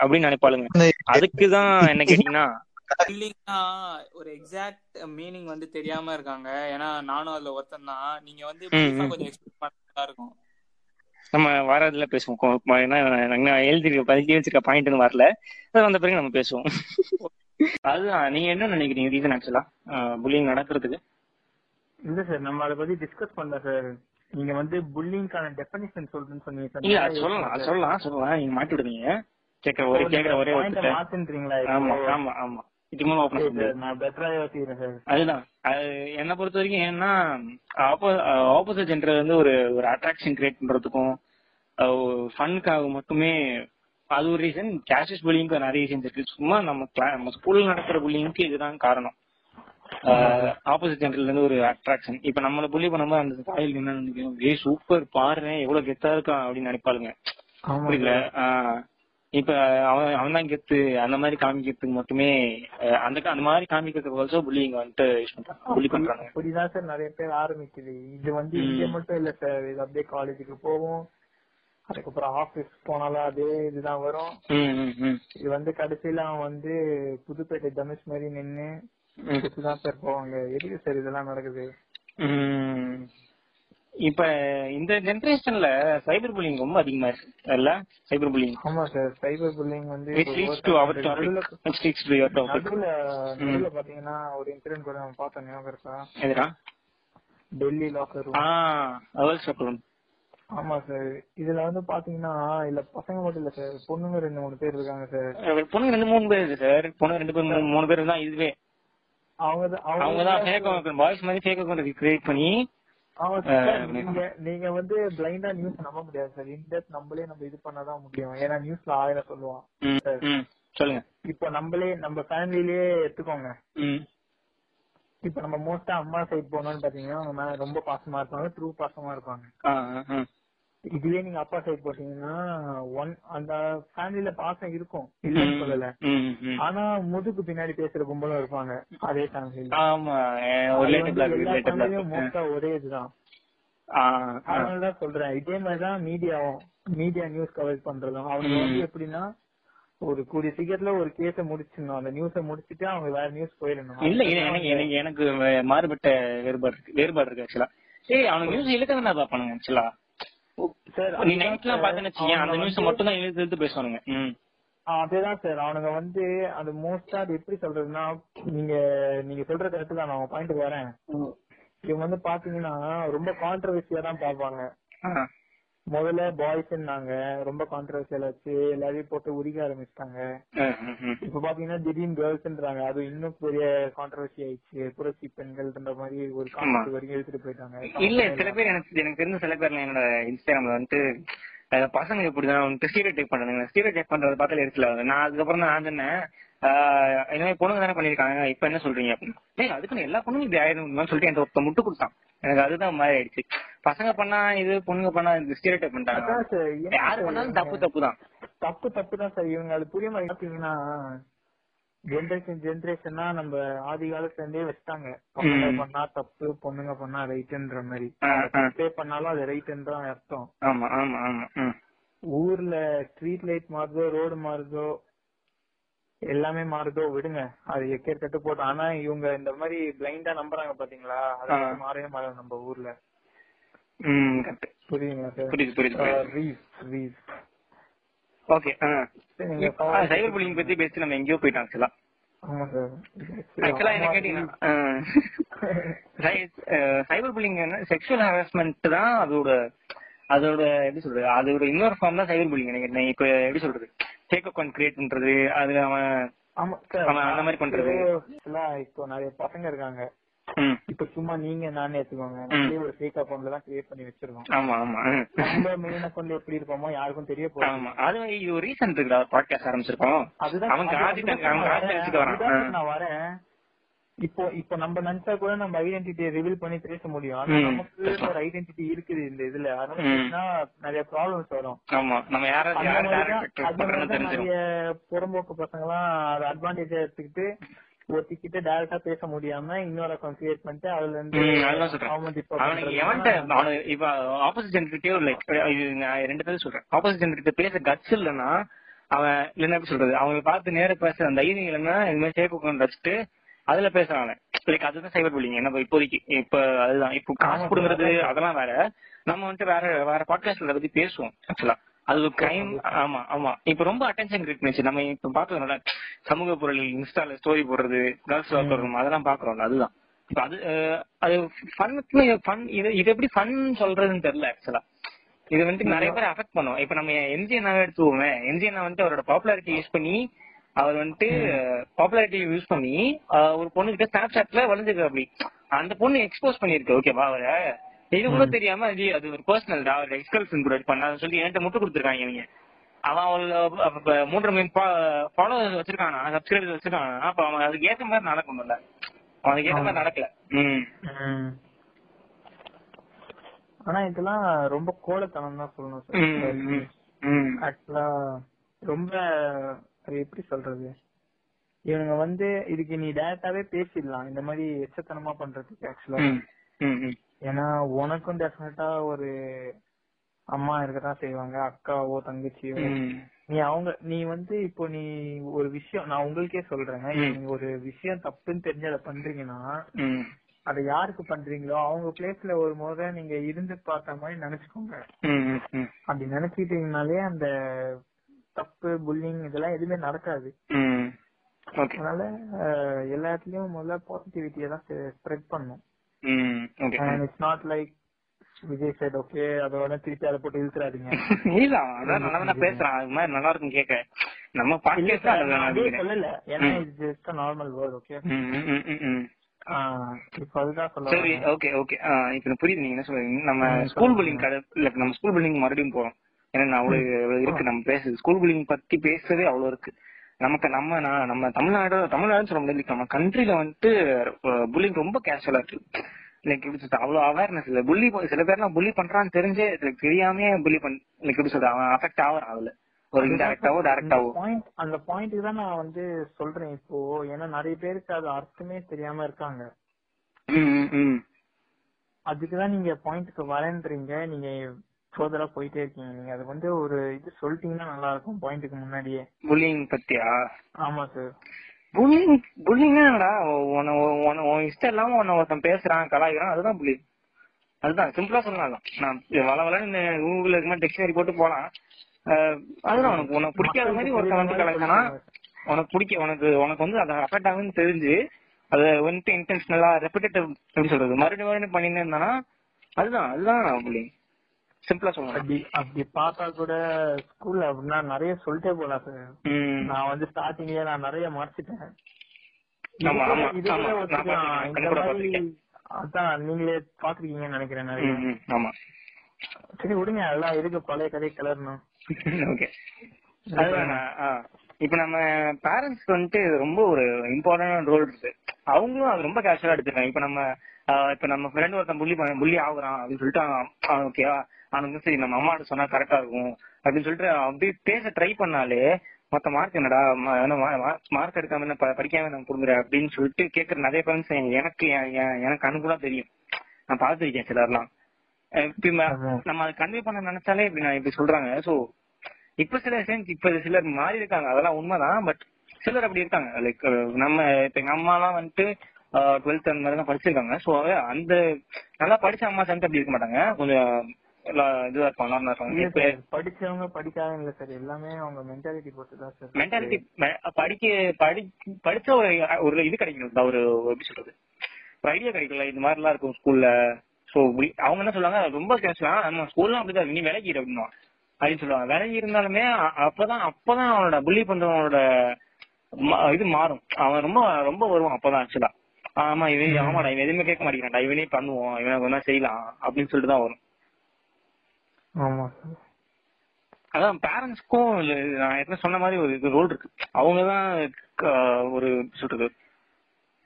அப்படின்னு நினைப்பாளுங்க. அதுக்குதான் என்ன கேட்டீங்கன்னா இல்லைங்கன்னா ஒரு எக்ஸாக்ட் மீனிங் வந்து தெரியாம இருக்காங்க. ஏன்னா நானும் அதுல ஒருத்தன் தான் நீங்க வந்து. கொஞ்சம் எக்ஸ்பிளைன் பண்ணா இருக்கும். நம்ம வாரத்துல பேசுவோம். கொ- ம- ஏன்னா நான் எழுதி பதிக்க வச்சிருக்க பாயிண்ட்னு வரல. அது வந்த பிறகு நம்ம பேசுவோம். அதுதான். நீங்க என்ன நினைக்கிறீங்க ரீசன் ஆக்சுவலா புல்லிங் நடக்கிறதுக்கு? இல்ல சார் நம்ம அதை பத்தி டிஸ்கஸ் பண்ணல சார் நீங்க வந்து புல்லிங்கான டெஃபினிஷன் சொல்றேன்னு சொன்னீங்க அது சொல்லலாம். சொல்லலாம். சொல்லலாம். நீங்க மாட்டி விடுவீங்க கேக்குற ஒரே கேக்குற ஒரே மாத்துன்றீங்களா ஆமா ஆமா ஆமா. பெட்டரா யோசிக்கிறேன் சார் அதுதான் அது என்ன பொறுத்த வரைக்கும் ஏன்னா ஆப்போசிட் ஜெண்டர் வந்து ஒரு ஒரு அட்ராக்ஷன் கிரியேட் பண்றதுக்கும் ஃபனுக்காக மட்டுமே அது ஒரு ரீசன் கேஷஸ் புல்லிங்க்கு நிறைய ரீசன்ஸ் இருக்கு. சும்மா நம்ம நம்ம ஸ்கூல்ல நடக்கிற புல்லிங்க்கு இதுதான் காரணம். ஆப்போசிட் ஜெண்டர்ல இருந்து ஒரு அட்ராக்ஷன் இப்ப நம்மள புள்ளி பண்ணும்போது அந்த தாயில் என்ன நினைக்கும் ஏய் சூப்பர் பாரு எவ்வளவு கெத்தா இருக்கான் அப்படின்னு நினைப்பாளுங்க. புரியல ஆஹ் இப்ப அவன் அவன் தான் கெத்து அந்த மாதிரி காமிக்கிறதுக்கு மட்டுமே அந்த அந்த மாதிரி காமிக்கிறதுக்கு ஆல்சோ புல்லிங் வந்துட்டு யூஸ் பண்றாங்க புள்ளி பண்றாங்க அப்படிதான் சார் நிறைய பேர் ஆரம்பிக்குது இது வந்து. இங்க மட்டும் இல்ல சார் இது அப்படியே காலேஜுக்கு போவோம் அதுக்கப்புறம் ஆபீஸ் போனாலும் அதே இதுதான் வரும். இது வந்து கடைசியில அவன் வந்து புதுப்பேட்டை தனுஷ் மாதிரி நின்னு. தான் சார் போவாங்க எதுக்கு சார் இதெல்லாம் நடக்குது. இப்ப இந்த ஜெனரேஷன்ல சைபர் புல்லிங் ரொம்ப அதிகமா இருக்கு இல்ல? சைபர் புல்லிங் ஆமா சார் சைபர் புல்லிங் வந்து நடுவுல- பாத்தீங்கன்னா ஒரு இன்சிடென்ட் கூட நம்ம பார்த்தோம் ஞாபகம் இருக்கா? எதுடா? டெல்லி லாக்கர் அப்புறம் ஆமா சார் இதுல வந்து பாத்தீங்கன்னா இல்ல பசங்க மட்டும் இல்ல சார் பொண்ணுங்க ரெண்டு மூணு பேர் இருக்காங்க சார் பொண்ணுங்க ரெண்டு மூணு பேர் சார் பொண்ணு ரெண்டு பேர் மூணு- பேர் தான் இதுவே. அவங்க அவங்க தான் ஃபேக் அக்கௌண்ட் பாய்ஸ் மாதிரி ஃபேக் அக்கௌண்ட் கிரியேட் பண்ணி நீங்க நீங்க வந்து பிளைண்டா நியூஸ் நம்ப முடியாது சார் இன்டெப்த் நம்மளே நம்ம இது பண்ணாதான் முடியும் ஏன்னா நியூஸ்ல ஆயிரம் சொல்லுவான் சொல்லுங்க. இப்போ நம்மளே நம்ம ஃபேமிலிலேயே எடுத்துக்கோங்க. இப்ப நம்ம மோஸ்டா அம்மா சைட் போனோம்னு பாத்தீங்கன்னா அவங்க ரொம்ப பாசமா இருப்பாங்க ட்ரூ பாசமா இருப்பாங்க. இதுவே நீங்க அப்பா சைட் போட்டீங்கன்னா ஒன் அந்த ஃபேமிலில பாசம் இருக்கும். இல்லன்னு சொல்லல. ஆனா முதுகு பின்னாடி பேசுற கும்பலும் இருப்பாங்க. அதே பிளாக் மோஸ்டா ஒரே இதுதான். அதனாலதான் சொல்றேன். இதே மாதிரிதான் மீடியாவும் மீடியா நியூஸ் கவர் பண்றதும். அவங்க வந்து எப்படின்னா ஒரு கூடிய சீக்கிரத்துல ஒரு கேஸ முடிச்சிடணும். அந்த நியூஸ முடிச்சிட்டு அவங்க வேற நியூஸ் போயிடணும். இல்ல எனக்கு எனக்கு எனக்கு மாறுபட்ட வேறுபாடு இருக்கு வேறுபாடு இருக்கு ஆக்சுவலா ஏய் அவனுக்கு நியூஸ் இழுக்க தான் பாப்பானுங்க ஆக்சுவலா நீ நைட்லாம் பாத்தேன்னு வச்சுக்கேன் அந்த நியூஸ் மட்டும் தான் பேசுவானுங்க. அதேதான் சார். அவனுங்க வந்து அது மோஸ்டா அது எப்படி சொல்றதுன்னா நீங்க நீங்க சொல்ற கருத்து தான் நான் பாயிண்ட் வரேன். இவங்க வந்து பாத்தீங்கன்னா ரொம்ப கான்ட்ரவர்சியா தான் பாப்பாங்க. முதல்ல பாய்ஸ்னாங்க ரொம்ப கான்ட்ரவர்சியல் வச்சு எல்லாரையும் போட்டு உரிக்க ஆரம்பிச்சிட்டாங்க. இப்ப பாத்தீங்கன்னா திடீர்னு கேர்ள்ஸ்ன்றாங்க அது இன்னும் பெரிய கான்ட்ரவர்சி ஆயிடுச்சு. புரட்சி பெண்கள்ன்ற மாதிரி ஒரு கான்ட்ரவர்சி வரைக்கும் எடுத்துட்டு போயிட்டாங்க. இல்ல சில பேர் எனக்கு எனக்கு தெரிஞ்ச சில பேர்ல என்னோட இன்ஸ்டாகிராம்ல வந்துட்டு பசங்க இப்படிதான் ஸ்டீரியோ டைப் பண்றாங்க ஸ்டீரியோ டைப் பண்றத பார்த்தாலே வருது. நான் அதுக்கப்புறம் தான் நான் சொன்னேன் மாதிரி பொண்ணுங்க தானே பண்ணிருக்காங்க இப்ப என்ன சொல்றீங்க அப்படின்னு. டேய் அதுக்குன்னு எல்லா பொண்ணும் இப்படி ஆயிடும் சொல்லிட்டு எனக்கு ஒருத்த முட்டு கொடுத்தான். எனக்கு அதுதான் மாதிரி ஆயிடுச்சு. பசங்க பண்ணா இது பொண்ணுங்க பண்ணா இந்த ஸ்டீரியோ டைப் பண்றாங்க யாரு பண்ணாலும் தப்பு தப்பு தான். தப்பு தப்பு தான் சார் இவங்க அது புரிய மாதிரி பாத்தீங்கன்னா ஜென்ரேஷன் ஜென்ரேஷனா நம்ம ஆதி காலத்துல இருந்தே வச்சுட்டாங்க ம். பண்ணா தப்பு பொண்ணுங்க பண்ணா ரைட்ன்ற மாதிரி. தப்பே பண்ணாலும் அது ரைட்ன்னு தான் அர்த்தம். ஆமா ஆமா ஆமா. ஊர்ல ஸ்ட்ரீட் லைட் மாறுதோ ரோடு மாறுதோ எல்லாமே மாறுதோ? விடுங்க. அது எக்கேர் கட்டு போட்டு ஆனா இவங்க இந்த மாதிரி பிளைண்டா நம்புறாங்க பாத்தீங்களா? அது மாறவே மாறாது நம்ம ஊர்ல. புரியுங்களா சார்? புரியுது புரியுது ஓகே சைபர் புல்லிங் பத்தி பேசி நம்ம எங்கேயோ போயிட்டோம் ஆக்சுவலா ஆக்சுவலா என்ன கேட்டீங்கன்னா சைபர் புல்லிங் செக்ஷுவல் ஹராஸ்மெண்ட் தான் அதோட அதோட எப்படி சொல்றது அதோட இன்னொரு ஃபார்ம் தான் சைபர் புல்லிங் எனக்கு இப்ப எப்படி சொல்றது? ஃபேக் அக்கௌண்ட் கிரியேட் பண்றது அது அவன் அந்த மாதிரி பண்றது. இப்போ நிறைய பசங்க இருக்காங்க. இப்ப சும்மா நீங்க நானே எடுத்துக்கோங்க. நம்மளே ஒரு ஃபேக் அக்கௌண்ட்ல தான் கிரியேட் பண்ணி வச்சிருக்கோம். ஆமா ஆமா. நம்ம மெயின் அக்கௌண்ட்ல எப்படி இருப்போமோ யாருக்கும் தெரிய போகுது ஆமா. அது இது ஒரு ரீசன் இருக்குடா பாட்காஸ்ட் ஆரம்பிச்சிருக்கோம். அதுதான் அவன் அவன் நான் வரேன். இப்போ இப்போ நம்ம நினைச்சா கூட நம்ம ஐடென்டிட்டியை ரிவீல் பண்ணி பேச முடியும். ஆனா. நமக்கு ஒரு ஐடென்டிட்டி இருக்குது இந்த இதுல. அதனால நிறைய ப்ராப்ளம்ஸ் வரும். நிறைய புறம்போக்கு பசங்க எல்லாம் அதை அட்வான்டேஜா எடுத்துக்கிட்டு ஒருத்திக்கிட்ட டைரக்டா பேச முடியாம இன்னொரு அக்கௌண்ட் கிரியேட் பண்ணிட்டு அதுல இருந்து இப்ப ஆப்போசிட் ஜென்கிட்டயோ லைக் ரெண்டு பேரும் சொல்றேன். ஆப்போசிட் ஜென்கிட்ட பேச கட்ஸ் இல்லைன்னா அவன் இல்லைன்னா எப்படி சொல்றது? அவங்க பார்த்து நேர பேச அந்த தைரியம் இல்லைன்னா இந்த மாதிரி உட்காந்து வச்சுட்டு அதுல பேசுறாங்க லைக் அதுதான் சைபர் புல்லிங் என்ன இப்போதைக்கு இப்ப அதுதான். இப்போ காசு கொடுங்கறது. அதெல்லாம் வேற. நம்ம வந்துட்டு வேற வேற பாட்காஸ்ட்ல பத்தி பேசுவோம் ஆக்சுவலா அது ஒரு கிரைம் ஆமா. ஆமா இப்ப ரொம்ப அட்டென்ஷன் கிரியேட் நம்ம இப்ப பாக்குறோம்ல சமூக பொருள் இன்ஸ்டால ஸ்டோரி போடுறது கேர்ள்ஸ் வாக்கர் அதெல்லாம் பாக்குறோம்ல அதுதான். இப்ப அது அது ஃபன்னுக்கு ஃபன் இது இது எப்படி ஃபன் சொல்றதுன்னு தெரியல ஆக்சுவலா இது வந்துட்டு நிறைய பேர் அஃபெக்ட் பண்ணும். இப்ப நம்ம எம்ஜிஎன் எடுத்துவோமே எம்ஜிஎன் வந்துட்டு அவரோட பாப்புலாரிட்டி யூஸ் பண்ணி அவர் வந்துட்டு பாப்புலாரிட்டி யூஸ் பண்ணி ஒரு பொண்ணு கிட்ட ஸ்னாப் சாட்ல வளைஞ்சிருக்கு அப்படி. அந்த பொண்ணு எக்ஸ்போஸ் பண்ணிருக்கு ஓகேவா அவரை. இது கூட தெரியாம அது அது ஒரு பர்சனல் தான் அவர் எக்ஸ்கல்சன் கூட பண்ணாத சொல்லி என்கிட்ட முட்டு கொடுத்துருக்காங்க இவங்க. அவன் அவள மூன்றரை மில்லியன் ஃபாலோவர்ஸ் வச்சிருக்கானா சப்ஸ்கிரைபர்ஸ் வச்சிருக்கானா அப்ப அவன் அதுக்கு ஏத்த மாதிரி நடக்கணும்ல அவன் அதுக்கு ஏத்த மாதிரி நடக்கல. ம். ம். ஆனா இதெல்லாம் ரொம்ப கோலத்தனம் தான் சொல்லணும் சார். ஆக்சுவலா ரொம்ப அது எப்படி சொல்றது இவனுங்க வந்து இதுக்கு நீ டேரக்டாவே பேசிடலாம் இந்த மாதிரி எச்சத்தனமா பண்றதுக்கு ஆக்சுவலா. ஏன்னா உனக்கும் டெஃபினட்டா ஒரு அம்மா இருக்கதான் செய்வாங்க அக்காவோ தங்கச்சியோ. நீ அவங்க நீ வந்து இப்போ நீ ஒரு விஷயம் நான் உங்களுக்கே சொல்றேன். நீங்க ஒரு விஷயம் தப்புன்னு தெரிஞ்சு அதை பண்றீங்கன்னா. அதை யாருக்கு பண்றீங்களோ அவங்க பிளேஸ்ல ஒரு முறை நீங்க இருந்து பார்த்த மாதிரி நினைச்சுக்கோங்க. அப்படி நினைச்சிட்டீங்கனாலே அந்த தப்பு புல்லிங் இதெல்லாம் எதுவுமே நடக்காது. அதனால எல்லா இடத்துலயும் முதல்ல பாசிட்டிவிட்டியை தான் ஸ்ப்ரெட் பண்ணும். It's not like Vijay side okay அதோட திருப்பி அதை போட்டு இழுத்துறாதீங்க. <laughs> இல்ல அதான் நல்லா தானே பேசுறான். அது மாதிரி நல்லா இருக்கும் கேட்க. நம்ம பாட்காஸ்ட் சொல்லல. ஏன்னா. இது ஜஸ்ட் நார்மல் வேர்ட் ஓகே. இப்போ சரி. Okay okay. எனக்கு புரியுது நீங்க என்ன சொல்றீங்க? நம்ம ஸ்கூல் கடை இல்ல நம்ம ஸ்கூல் புல்லிங் மறுபடியும் போறோம். ஏன்னா அவ்வளவு இருக்கு. நம்ம பேசுறது ஸ்கூல் புல்லிங் பத்தி பேசுறதே அவ்வளவு இருக்கு. நமக்கு நம்ம நம்ம தமிழ்நாடு தமிழ்நாடுன்னு சொல்ல முடியாது. நம்ம கண்ட்ரில வந்துட்டு புல்லிங் ரொம்ப கேஷுவலா இருக்கு. லைக் எப்படி சொல்றது அவ்வளவு அவேர்னஸ் இல்ல. புள்ளி சில பேர்லாம் புள்ளி பண்றான்னு தெரிஞ்சே like தெரியாமயே புள்ளி பண் லைக் எப்படி சொல்றது அவன் அஃபெக்ட் ஆகுறான் அதுல. ஒரு இன்டெரக்டாவோ டைரக்டாவோ பாயிண்ட் அந்த பாயிண்ட்டுக்கு தான் நான் வந்து சொல்றேன் இப்போ. ஏன்னா நிறைய பேருக்கு அது அர்த்தமே தெரியாம இருக்காங்க. ம் அதுக்குதான் நீங்க பாயிண்ட்க்கு வரேன்றீங்க. நீங்க ஃபர்தரா போயிட்டே இருக்கீங்க. நீங்க அது வந்து ஒரு இது சொல்லிட்டீங்கன்னா நல்லா இருக்கும் பாயிண்ட்டுக்கு முன்னாடியே. புல்லிங் பத்தியா? ஆமா சார் புல்லிங் புல்லிங் என்னடா? உன உன உன் இஷ்டம் இல்லாம உன்னை ஒருத்தன் பேசுறான் கலாய்க்கிறான் அதுதான் புல்லிங் அதுதான் சிம்பிளா சொல்லலாம் நான் வள வளன்னு கூகுள்ல இருக்க டிக்ஷனரி போட்டு போலாம் அதுதான் உனக்கு உனக்கு பிடிக்காத மாதிரி ஒருத்தன் வந்து கலக்கினா உனக்கு பிடிக்க உனக்கு உனக்கு வந்து அது அஃபெக்ட் ஆகுன்னு தெரிஞ்சு அது வந்துட்டு இன்டென்ஷனலா ரெப்பிட்டேட்டிவ் எப்படி சொல்றது? மறுபடியும் மறுபடியும் பண்ணினே இருந்தானா அதுதான் அதுதான் புள்ளிங் சிம்பிளா சொல்லலாம் அப்படி அப்படி பார்த்தா கூட ஸ்கூல்ல அப்படின்னா நிறைய சொல்லிட்டே போலாம் சார். நான் வந்து ஸ்டார்டிங்லயே நான் நிறைய மறைச்சிட்டேன். அதான் நீங்களே பாத்துருக்கீங்கன்னு நினைக்கிறேன் நிறைய. ஆமா. சரி விடுங்க. அதெல்லாம் எதுக்கு பழைய கதை கிளறணும்? <laughs> ஓகே. இப்ப நம்ம பேரண்ட்ஸ்க்கு வந்துட்டு ரொம்ப ஒரு இம்பார்ட்டன்ட் ரோல் இருக்கு. அவங்களும் அது ரொம்ப கேஷுவலா எடுத்துருக்காங்க இப்ப நம்ம இப்ப நம்ம ஃப்ரெண்ட் ஒருத்தன் புள்ளி புள்ளி ஆகுறான் அப்படின்னு சொல்லிட்டு அவன் ஓகேவா அவனுக்கு சரி நம்ம அம்மாட்ட சொன்னா கரெக்டா இருக்கும் அப்படின்னு சொல்லிட்டு அப்படி பேச ட்ரை பண்ணாலே மொத்த மார்க் என்னடா மார்க் எடுக்காம என்ன படிக்காம நம்ம புரிஞ்சுற அப்படின்னு சொல்லிட்டு கேக்குற நிறைய பேரண்ட்ஸ் எனக்கு எனக்கு அனுகூலா தெரியும். நான் பார்த்திருக்கேன் சிலர்லாம். நம்ம அதை கன்வே பண்ண நினைச்சாலே இப்படி நான் இப்படி சொல்றாங்க. சோ இப்ப சில சென்ஸ் இப்ப சிலர் மாறி இருக்காங்க அதெல்லாம் உண்மைதான் பட் சிலர் அப்படி இருக்காங்க. லைக் நம்ம இப்ப எங்க அம்மா எல்லாம் வந்துட்டு டுவெல்த் அந்த மாதிரி தான் படிச்சிருக்காங்க சோ அந்த நல்லா படிச்ச அம்மா சேர்ந்து அப்படி இருக்க மாட்டாங்க. கொஞ்சம் இதுவா இருப்பாங்க நார்மலா சார், படிச்சவங்க இல்ல சார் எல்லாமே அவங்க மென்டாலிட்டி பொறுத்து தான் சார் மென்டாலிட்டி படிக்க படி படிச்ச ஒரு ஒரு இது கிடைக்கணும். ஒரு எப்படி சொல்றது? ஒரு ஐடியா கிடைக்கல. இந்த மாதிரி எல்லாம் இருக்கும் ஸ்கூல்ல சோ அவங்க என்ன சொல்லுவாங்க? ரொம்ப கேட்கலாம் நம்ம ஸ்கூல்லாம் அப்படிதான். நீ விலகிடு அப்படின்னா அப்படின்னு சொல்லுவாங்க. விலகி இருந்தாலுமே அப்பதான் அப்பதான் அவனோட புள்ளி பண்றவனோட இது மாறும். அவன் ரொம்ப ரொம்ப வருவான் அப்பதான் ஆக்சுவலா ஆமா இவன் ஆமாடா இவன் எதுவுமே கேட்க மாட்டேங்கிறான்டா. இவனே பண்ணுவோம் இவனை கொஞ்சம் செய்யலாம் அப்படின்னு சொல்லிட்டு தான் வரும். ஆமா சார் அதான் பேரண்ட்ஸ்க்கும் நான் ஏற்கனவே சொன்ன மாதிரி ஒரு இது ரோல் இருக்கு. அவங்க தான் ஒரு சொல்றது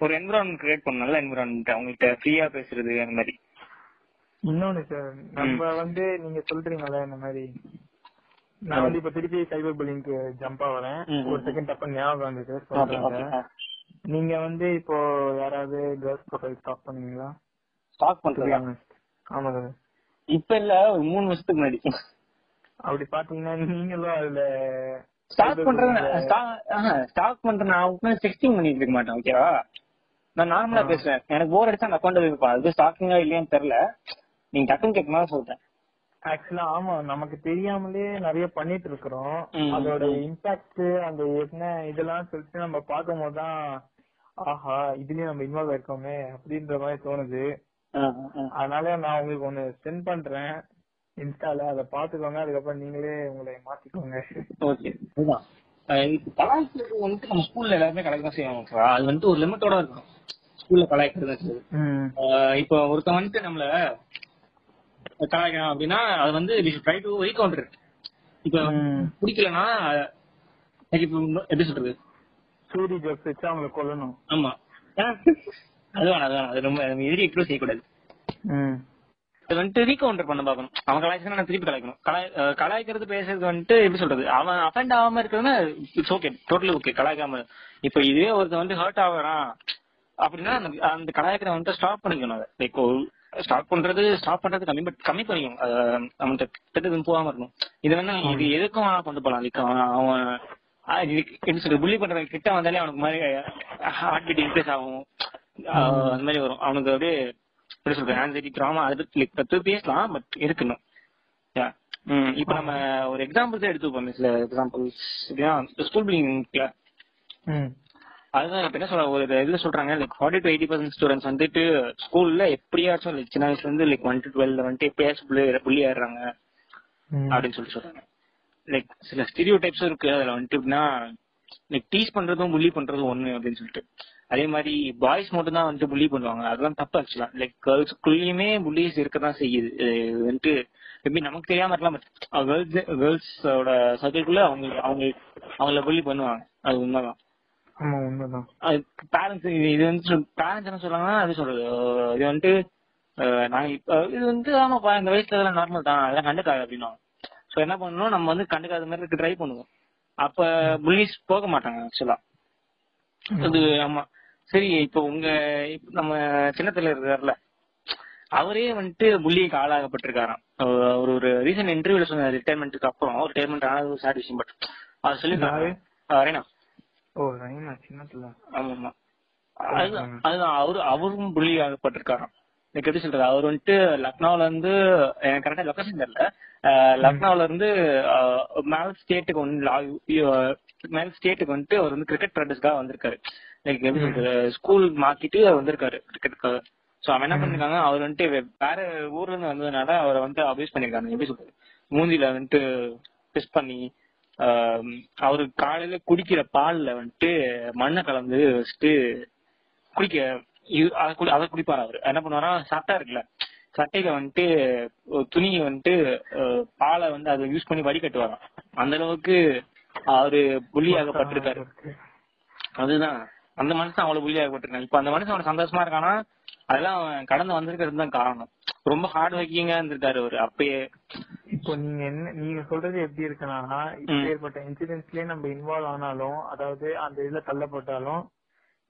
ஒரு என்விரான்மெண்ட் கிரியேட் பண்ண நல்ல என்விரான்மெண்ட் அவங்ககிட்ட ஃப்ரீயா பேசுறது அந்த மாதிரி. இன்னொன்னு சார் நம்ம வந்து நீங்க சொல்றீங்கல்ல இந்த மாதிரி. நான் வந்து இப்ப திருப்பி சைபர் புல்லிங்க்கு ஜம்ப் ஆகிறேன் ஒரு செகண்ட் டப்ப ஞாபகம் சொல்றேன் ஓகே நீங்க வந்து இப்போ யாராவது கேர்ள்ஸ் ப்ரொஃபைல் ஸ்டாக் be பண்றது? Honest. ஆமா சார். இப்ப இல்ல மூணு வருஷத்துக்கு முன்னாடி. அப்படி பாத்தீங்கன்னா நீங்களும் அதுல ஸ்டாக் பண்றது ஸ்டாக் பண்றது நான் செக்ஸ்டிங் பண்ணிட்டு இருக்க மாட்டேன் ஓகேவா நான் நார்மலா பேசுறேன் எனக்கு போர் அடிச்சா அந்த அக்கௌண்ட் இருப்பா அது ஸ்டாக்கிங்கா இல்லையான்னு தெரியல. நீங்க டக்குன்னு கேட்கணும் சொல்றேன். ஆக்சுவலா ஆமா நமக்கு தெரியாமலே நிறைய பண்ணிட்டு இருக்கிறோம். அதோட இம்பாக்ட் அந்த என்ன இதெல்லாம் சொல்லிட்டு நம்ம பார்க்கும் போதுதான் ஆஹா இதுலயும் நம்ம இன்வால்வ் இருக்கோமே அப்படின்ற மாதிரி தோணுது. அதனால நான் உங்களுக்கு ஒண்ணு சென்ட் பண்றேன் இன்ஸ்டால அதை பாத்துக்கோங்க அதுக்கப்புறம் நீங்களே உங்களை மாத்திக்கோங்க. ஓகே இப்ப கலாய்க்கிறது வந்துட்டு நம்ம ஸ்கூல்ல எல்லாருமே கலாய்க்க தான் செய்வாங்க? அது வந்துட்டு ஒரு லிமிட்டோட இருக்கும். ஸ்கூல்ல கலாய்க்கிறது இப்போ ஒருத்தன் வந்துட்டு நம்மள கலாய்க்கிறான் அப்படின்னா அது வந்து ட்ரை டு ரீகவுண்டர் இப்ப ம். பிடிக்கலன்னா இப்ப எப்படி சொல்றது சூரி ஜோக்ஸ் வச்சு அவங்களை கொல்லணும். ஆமா. அதுதான் அதுதான் அது ரொம்ப எதிரி எக்ஸ்ப்ளோர் செய்யக்கூடாது. வந்துட்டு ரீகவுண்டர் பண்ண பார்க்கணும். அவன் கலாய்ச்சா நான் திருப்பி கலாய்க்கணும். கலாய் கலாய்க்கிறது பேசுறது வந்துட்டு எப்படி சொல்றது? அவன் அஃபெண்ட் ஆகாம இருக்கிறதுனா இட்ஸ் ஓகே டோட்டலி ஓகே கலாய்க்காம. இப்ப இதே ஒருத்தன் வந்து ஹர்ட் ஆகுறான். அப்படின்னா அந்த கலாய்க்கிறத வந்துட்டு ஸ்டாப் பண்ணிக்கணும் அதை. லைக் ஸ்டாப் பண்றது ஸ்டாப் பண்றது கம்மி பட் கம்மி பண்ணிக்கணும். அவன்கிட்ட திட்டத்துக்கு போகாம இருக்கணும். இது வந்து இது எதுக்கும் வேணா கொண்டு போலாம் லைக் அவன் எப்படி சொல்றது புள்ளி பண்ற கிட்ட வந்தாலே அவனுக்கு மாதிரி ஹார்ட் பீட் இன்க்ரீஸ் ஆகும். அந்த மாதிரி வரும். அவனுக்கு அப்படியே எப்படி சொல்றது ஆன்சைட்டி ட்ராமா அது பத்து பேசலாம் பட் இருக்கணும். இப்ப நம்ம ஒரு எக்ஸாம்பிள்ஸ் எடுத்துப்போம் சில எக்ஸாம்பிள்ஸ் ஸ்கூல் பில்டிங்ல அதுதான் இப்ப என்ன சொல்ற ஒரு இதுல சொல்றாங்க like forty to eighty percent students வந்துட்டு ஸ்கூல்ல எப்படியாச்சும் லைக் சின்ன வயசுல இருந்து லைக் ஒன் டு டுவெல் வந்துட்டு எப்படியாச்சும் புள்ளி புள்ளி ஆடுறாங்க அப்படின்னு சொல்லி சொல்றாங்க. லைக் சில ஸ்டீரியோ டைப்ஸும் இருக்கு. அதுல வந்துட்டு எப்படின்னா லைக் டீஸ் பண்றதும் புள்ளி பண்றதும் ஒண்ணு அப்படின்னு சொல்லிட்டு. அதே மாதிரி பாய்ஸ் மட்டும் தான் வந்துட்டு புள்ளி பண்ணுவாங்க. அதெல்லாம் தப்பு ஆக்சுவலா லைக் கேர்ள்ஸ்குள்ளயுமே புள்ளிஸ் இருக்கதான் செய்யுது. இது வந்துட்டு எப்படி நமக்கு தெரியாம இருக்கலாம் பட் கேர்ள்ஸ் கேர்ள்ஸோட சர்க்கிள்குள்ள அவங்க அவங்க அவங்கள புள்ளி பண்ணுவாங்க. அது உண்மைதான். ஆமா உண்மைதான். பேரண்ட்ஸ் இது வந்து பேரண்ட்ஸ் என்ன சொல்றாங்கன்னா அது சொல்றது. இது வந்துட்டு நாங்க இப்ப இது வந்து ஆமாப்பா இந்த வயசுல இதெல்லாம் நார்மல் தான். அதெல்லாம் கண்டுக்காது அப்படின்னா சோ என்ன பண்ணணும்? நம்ம வந்து கண்டுக்காத மாதிரி இருக்க ட்ரை பண்ணுவோம். அப்ப புள்ளிஸ் போக மாட்டாங்க ஆக்சுவலா அது ஆமா. சரி இப்போ உங்க இப்ப நம்ம சின்னத்துல இருக்காருல்ல அவரே வந்துட்டு புள்ளிக்கு ஆளாகப்பட்டிருக்காராம். ஒரு ஒரு ரீசன்ட் இன்டர்வியூல சொன்ன ரிட்டையர்மெண்ட்டுக்கு அப்புறம். ரிட்டையர்மெண்ட் ஆனது சாட் விஷயம் பட் அது சொல்லிருக்காரு? ரேனா. ஓ ரைனா சின்னத்துல. ஆமா ஆமா. அதுதான் அவரு அவரும் புள்ளி ஆகப்பட்டிருக்காராம். எனக்கு எப்படி சொல்றது? அவர் வந்துட்டு லக்னோல இருந்து எனக்கு கரெக்டா லொகேஷன் தெரியல. லக்னோல இருந்து மேல் ஸ்டேட்டுக்கு வந்து மேல் ஸ்டேட்டுக்கு வந்துட்டு அவர் வந்து கிரிக்கெட் ப்ராக்டிஸ்க்காக வந்திருக்காரு. லைக் எப்படி சொல்றது? ஸ்கூல் மாத்திட்டு அவர் வந்திருக்காரு கிரிக்கெட்டுக்காக சோ அவன் என்ன பண்ணிருக்காங்க? அவர் வந்துட்டு வேற ஊர்ல இருந்து வந்ததுனால அவரை வந்து அபியூஸ் பண்ணிருக்காங்க. எப்படி சொல்றது? மூஞ்சில வந்துட்டு பிஸ் பண்ணி அவரு காலையில குடிக்கிற பால்ல வந்துட்டு மண்ணை கலந்து வச்சுட்டு குடிக்க அதை குடி- அதை குடிப்பாரு அவரு. என்ன பண்ணுவாரா சட்டை இருக்குல்ல சட்டையில வந்துட்டு துணியை வந்துட்டு பாலை வந்து அதை யூஸ் பண்ணி வடிகட்டுவாராம் அந்த அளவுக்கு அவரு புள்ளியாகப்பட்டிருக்காரு அதுதான். அந்த மனுஷன் அவ்வளவு புள்ளியாகப்பட்டிருக்கான் இப்ப அந்த மனுஷன் அவன் சந்தோஷமா இருக்கானா? அதெல்லாம் அவன் கடந்து வந்திருக்கிறது தான் காரணம். ரொம்ப ஹார்ட் ஒர்க்கிங்கா இருந்திருக்காரு அவரு அப்பயே. இப்போ நீங்க என்ன நீங்க சொல்றது எப்படி இருக்குன்னா இப்பேற்பட்ட இன்சிடென்ட்ஸ்லயே நம்ம இன்வால்வ் ஆனாலும் அதாவது அந்த இதுல தள்ளப்பட்டாலும்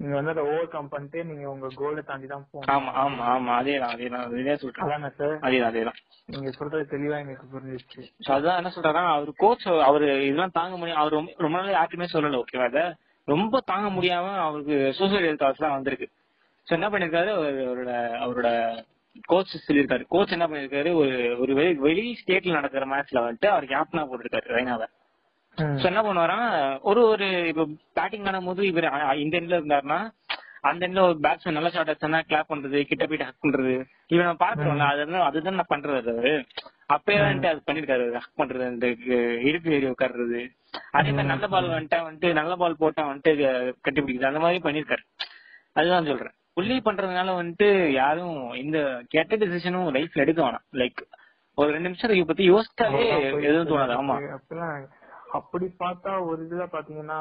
நீங்க வந்து அதை ஓவர் கம் பண்ணிட்டு நீங்க உங்க கோலை தாண்டி தான் போகணும். ஆமா ஆமா ஆமா. அதேதான் அதேதான் அதே சொல்றேன் அதானே சார் அதேதான் அதேதான் நீங்க சொல்றது தெளிவா எனக்கு புரிஞ்சிச்சு அதான் என்ன சொல்றாருன்னா அவர் கோச் அவரு இதெல்லாம் தாங்க முடியும் அவர் ரொம்ப ரொம்ப நாள் யாருக்குமே சொல்லல ஓகேவா அத ரொம்ப தாங்க முடியாம அவருக்கு சூசைட் தாட்ஸ் எல்லாம் வந்திருக்கு. சோ என்ன பண்ணிருக்காரு? அவரு- அவரோட அவரோட கோச் சொல்லியிருக்காரு. கோச் என்ன பண்ணிருக்காரு? ஒரு ஒரு வெளி வெளி ஸ்டேட்ல நடக்கிற மேட்ச்ல வந்துட்டு அவர் கேப்டனா போட்டிருக்காரு ரெய்னாவை சோ என்ன பண்ணுவாராம் ஒரு ஒரு இப்ப பேட்டிங் ஆடும்போது இவர் இந்த எண்ட்ல இருந்தாருன்னா அந்த எண்ட்ல ஒரு பேட்ஸ்மேன் நல்ல ஷாட் அடிச்சா கிளாப் பண்றது கிட்ட போயிட்டு ஹக் பண்றது. இவன் நம்ம பாக்குறோம்ல அதுதான் அதுதான் நான் பண்றது அவரு அப்பயே வந்துட்டு அது பண்ணிருக்காரு. ஹக் பண்றது அந்த இடுப்பு ஏறி உட்கார்றது. அதே மாதிரி நல்ல பால் வந்துட்டா வந்துட்டு நல்ல பால் போட்டா வந்துட்டு க- கட்டி பிடிக்குது அந்த மாதிரி பண்ணிருக்காரு. அதுதான் சொல்றேன். புள்ளி பண்றதுனால வந்துட்டு யாரும் இந்த கெட்ட டிசிஷனும் லைஃப்ல எடுக்க வேணாம். லைக் ஒரு ரெண்டு நிமிஷம் இதை பத்தி யோசிச்சாலே எதுவும் தோணாது. ஆமா. அப்படி பார்த்தா ஒரு இதுல பாத்தீங்கன்னா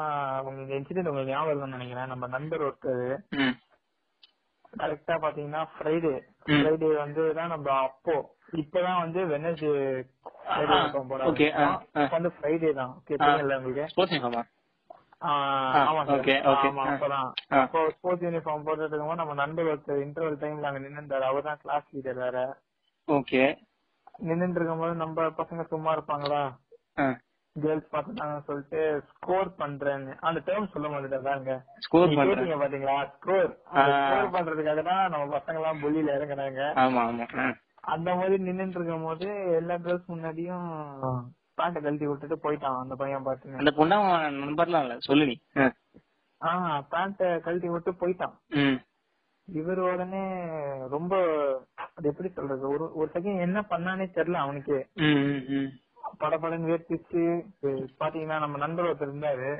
உங்க இன்சிடென்ட் உங்களுக்கு ஞாபகம் இருக்கும்னு நினைக்கிறேன். நம்ம நண்பர் ஒருத்தர் கரெக்டா பாத்தீங்கன்னா ஃப்ரைடே. ஃப்ரைடே வந்து தான் நம்ம அப்போ இப்பதான் வந்து வெனஸ்டே. வந்து ஃப்ரைடே தான். ஓகே தெரியல உங்களுக்கு? ஸ்போர்ட்ஸ் யூனிஃபார்மா போட்டுட்டு நம்ம நண்பர் ஒருத்தர் இன்டர்வல் டைம்ல அங்க நின்னுந்தாரு அவர் தான் கிளாஸ் லீடர் வேற. ஓகே நின்னுட்டு இருக்கும்போது நம்ம பசங்க சும்மா இருப்பாங்களா? கேர்ள்ஸ் பாத்துட்டாங்கன்னு சொல்லிட்டு ஸ்கோர் பண்றேன்னு. அந்த டேர்ம் சொல்ல மாட்டேங்க ஸ்கோர் பண்றேன். கேட்டீங்க பாத்தீங்களா? ஸ்கோர். ஸ்கோர் பண்றதுக்காக தான் நம்ம பசங்க எல்லாம் புள்ளியில இறங்குனாங்க ஆமா. ஆமா. அந்த மாதிரி நின்னுட்டு இருக்கும் போது எல்லா கேர்ள்ஸ் முன்னாடியும் பேண்ட கழட்டி விட்டுட்டு போயிட்டான் அந்த பையன் பாத்துங்க அந்த பொண்ணு அவன் நண்பர்லாம் இல்ல சொல்லு நீ. ஆஹ் பேண்ட கழட்டி விட்டு போயிட்டான். இவர் உடனே ரொம்ப அது எப்படி சொல்றது? ஒரு ஒரு செகண்ட் என்ன பண்ணானே தெரியல அவனுக்கு. படபடன்னு வேர்த்திச்சு பாத்தீங்கன்னா நம்ம நண்பர் ஒருத்தர் இருந்தாரு.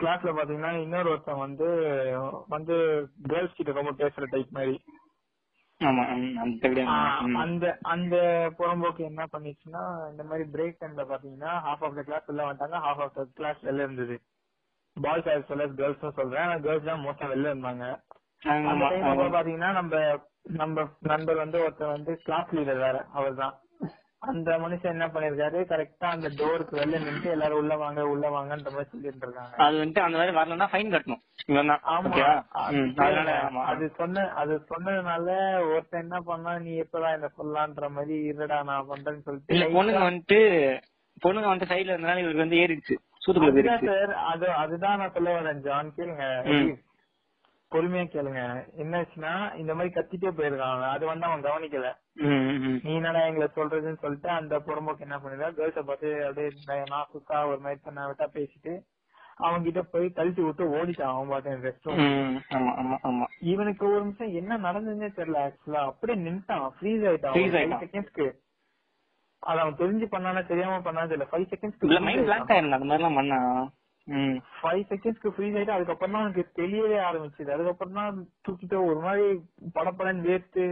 கிளாஸ்ல பாத்தீங்கன்னா இன்னொரு ஒருத்தன் வந்து வந்து கேர்ள்ஸ் கிட்ட ரொம்ப பேசுற டைப் மாதிரி. அந்த அந்த புறம்போக்கு என்ன பண்ணிச்சுன்னா இந்த மாதிரி பிரேக் டைம்ல பாத்தீங்கன்னா ஹாஃப் ஆஃப் த கிளாஸ் உள்ள வந்துட்டாங்க ஹாஃப் ஆஃப் த கிளாஸ் வெளில இருந்தது. Boys as well as girls சொல்றேன். ஆனா கேர்ள்ஸ் தான் மோஸ்டா வெளில இருந்தாங்க. பாத்தீங்கன்னா நம்ம நம்ம நண்பர் வந்து ஒருத்தர் வந்து கிளாஸ் லீடர் வேற அவர்தான். அந்த மனுஷன் என்ன பண்ணிருக்காரு? கரெக்டா அந்த டோருக்கு வெளில நின்று எல்லாரும் உள்ள வாங்க உள்ள வாங்கன்ற மாதிரி சொல்லிட்டு இருக்காங்க அது வந்துட்டு அந்த மாதிரி வரலன்னா ஃபைன் கட்டணும். ஆமா. அது சொன்ன அது சொன்னதுனால ஒருத்தன் என்ன பண்ணா நீ எப்பதான் என்ன சொல்லலான்ற மாதிரி இருடா நான் பண்றேன்னு சொல்லிட்டு பொண்ணுங்க வந்துட்டு பொண்ணுங்க வந்துட்டு சைடுல இருந்தனால இவருக்கு வந்து ஏறிடுச்சு. சூத்துக்குள்ள சார் அது அதுதான் நான் சொல்ல வரேன் ஜான். கேளுங்க. பொறுமையா கேளுங்க. என்னாச்சுன்னா இந்த மாதிரி கத்திட்டே போயிருக்கான். அது வந்து அவன் கவனிக்கல. நீ என்னடா எங்களை சொல்றதுன்னு சொல்லிட்டு அந்த புறம்போக்கு என்ன பண்ணிருக்கா கேர்ள்ஸ பார்த்து அப்படியே நான் சுத்தா ஒரு மாதிரி பண்ண விட்டா பேசிட்டு அவங்க கிட்ட போய் கழட்டி விட்டு ஓடிட்டான் அவன் பாட்டு ரெஸ்ட் ரூம் இவனுக்கு ஒரு நிமிஷம் என்ன நடந்ததுன்னே தெரியல ஆக்சுவலா அப்படியே நின்ட்டான் ஃப்ரீஸ் ஆயிட்டான். செகண்ட்ஸ்க்கு அது அவன் தெரிஞ்சு பண்ணானா தெரியாம பண்ணானு தெரியல. ஃபைவ் செகண்ட்ஸ்க்கு மைண்ட் பிளாங்க் ஆயிருந்தா அந்த மாதிரி எல்லாம் பண்ணா? ம். ஃபைவ் செகண்ட்ஸ்க்கு ஃப்ரீஸ் ஆயிட்டு அதுக்கப்புறம் தான் எனக்கு தெரியவே ஆரம்பிச்சது. அதுக்கப்புறம் தான் தூக்கிட்டு ஒரு மாதிரி படப்படன்னு வேர்த்து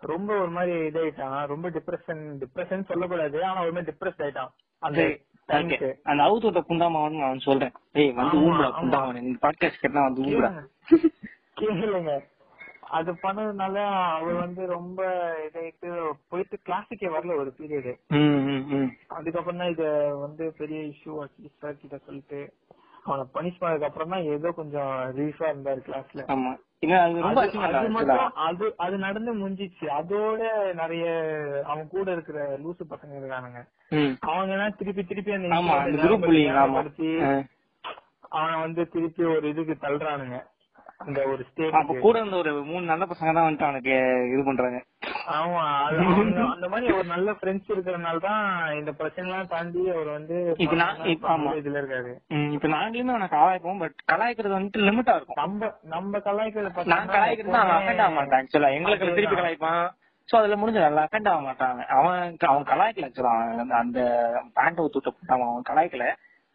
ரொம்ப ஒரு மாதிரி இதாயிட்டான். ரொம்ப டிப்ரெஷன் டிப்ரெஷன் சொல்லக்கூடாது. ஆனா ஒரு மாதிரி டிப்ரெஸ் ஆயிட்டான். அந்த அந்த அவுத்து விட்ட குண்டாமாவன் நான் சொல்றேன். ஏய் வந்து ஊம்புடா பாட்காஸ்ட் கேட்டா வந்து ஊம்புடா கேளுங்க. அது பண்ணதுனால அவர் வந்து ரொம்ப இதாயிட்டு போயிட்டு கிளாஸுக்கே வரல ஒரு பீரியடு அதுக்கப்புறம் தான் இத வந்து பெரிய இஷ்யூ ஆச்சு சார் கிட்ட சொல்லிட்டு. அவனை பனிஷ் பண்ணதுக்கு அப்புறம் தான் ஏதோ கொஞ்சம் ரிலீஃபா இருந்தாரு கிளாஸ்ல அது அது- நடந்து முடிஞ்சிச்சு. அதோட நிறைய அவன் கூட இருக்கிற லூசு பசங்க இருக்கானுங்க. அவங்க எல்லாம் திருப்பி திருப்பி அந்த. அவனை வந்து திருப்பி ஒரு இதுக்கு தள்ளுறானுங்க. அந்த ஒரு அப்ப ஸ்டேஜ் கூட இருந்த ஒரு மூணு நல்ல பசங்க தான் வந்துட்டு அவனுக்கு இது பண்றாங்க. ஆமா <laughs> அந்த மாதிரி ஒரு நல்ல ஃப்ரெண்ட்ஸ் இருக்கிறதுனால தான் இந்த பிரச்சனை எல்லாம் தாண்டி அவர் வந்து இப்ப நான் இப்ப ஆமா. இதுல இருக்காரு. இப்ப நாங்களுமே அவனை கலாய்ப்போம் பட் கலாய்க்கிறது வந்துட்டு லிமிட்டா இருக்கும். நம்ம நம்ம கலாய்க்கிறத நான் கலாய்க்கிறது அவன் அஃபெண்ட் ஆக மாட்டான் ஆக்சுவலா எங்களுக்கு திருப்பி கலாய்ப்பான். சோ அதுல முடிஞ்ச நல்லா அஃபெண்ட் ஆக மாட்டாங்க அவன் அவன் கலாய்க்கல ஆக்சுவலா அந்த பேண்ட் ஊத்துட்ட போட்டான் அவன் கலாய்க்கல.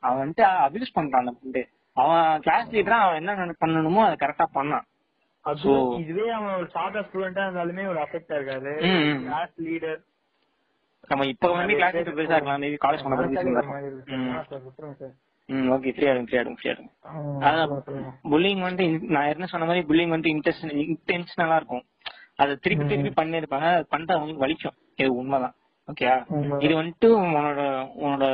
அவன் வந்துட்டு அபியூஸ் பண்றான் அந்த. அவன் கிளாஸ் லீடரா அவன் என்ன பண்ணணுமோ அதை கரெக்டா பண்ணான். இதுவே அவன் ஒரு ஸ்டூடெண்டா இருந்தாலுமே ஒரு அஃபெக்ட் ம். கிளாஸ் லீடர் நம்ம இப்ப வந்து கிளாஸ் லீடர் பெருசா இருக்கலாம். காலேஜ் பண்ண பத்தி ம் ஓகே ஃப்ரீ ஆடுங்க ஃப்ரீ அதான் புல்லிங் வந்து நான் ஏற்கனவே சொன்ன மாதிரி புல்லிங் வந்து இன்டென்ஷன் இன்டென்ஷனலா இருக்கும். அதை திருப்பி திருப்பி பண்ணிருப்பாங்க அது பண்ணிட்டு அவங்களுக்கு வலிக்கும். இது உண்மைதான். ஓகே இது வந்துட்டு உன்னோட உன்னோட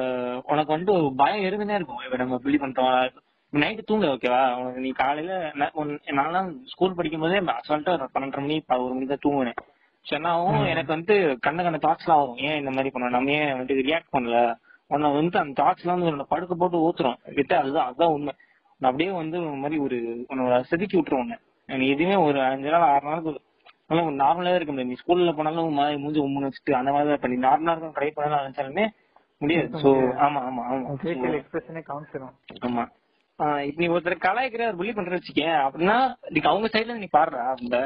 உனக்கு வந்துட்டு பயம் இருந்துனே இருக்கும். இப்ப நம்ம புள்ளி பண்ணிட்டோம் நைட்டு தூங்க ஓகேவா உனக்கு நீ காலையில நான்லாம் ஸ்கூல் படிக்கும் போதே அசால்ட்டா பன்னெண்டரை மணி ஒரு மணி தான் தூங்குனேன் சொன்னாவும் எனக்கு வந்து கண்ண கண்ண தாட்ஸ் எல்லாம் வரும். ஏன் இந்த மாதிரி பண்ணோம் நம்ம ஏன் வந்து ரியாக்ட் பண்ணல? உன்னை வந்து அந்த தாட்ஸ் எல்லாம் வந்து உன்னை படுக்க போட்டு ஊத்துறோம். விட்டு அதுதான் அதுதான் உண்மை. நான் அப்படியே வந்து ஒரு மாதிரி ஒரு உன்னோட செதுக்கி விட்டுரும் உன்னை. நீ எதுவுமே ஒரு அஞ்சு நாள் ஆறு நாளுக்கு நல்லா ஒரு நார்மலா இருக்க முடியாது. நீ ஸ்கூல்ல போனாலும் மாதிரி மூஞ்சி உம்முன்னு வச்சுட்டு அந்த மாதிரி தான் பண்ணி நார்மலா இருக்கும் ட்ரை பண்ணலாம் நினைச்சாலுமே முடியாது. சோ ஆமா ஆமா ஆமா. ஆமா. நீ ஒருத்தர் கலாய்க்கிற புள்ளி பண்ற வச்சுக்கேன் அப்படின்னா நீக்கு அவங்க சைடுல நீ பாடுறா அந்த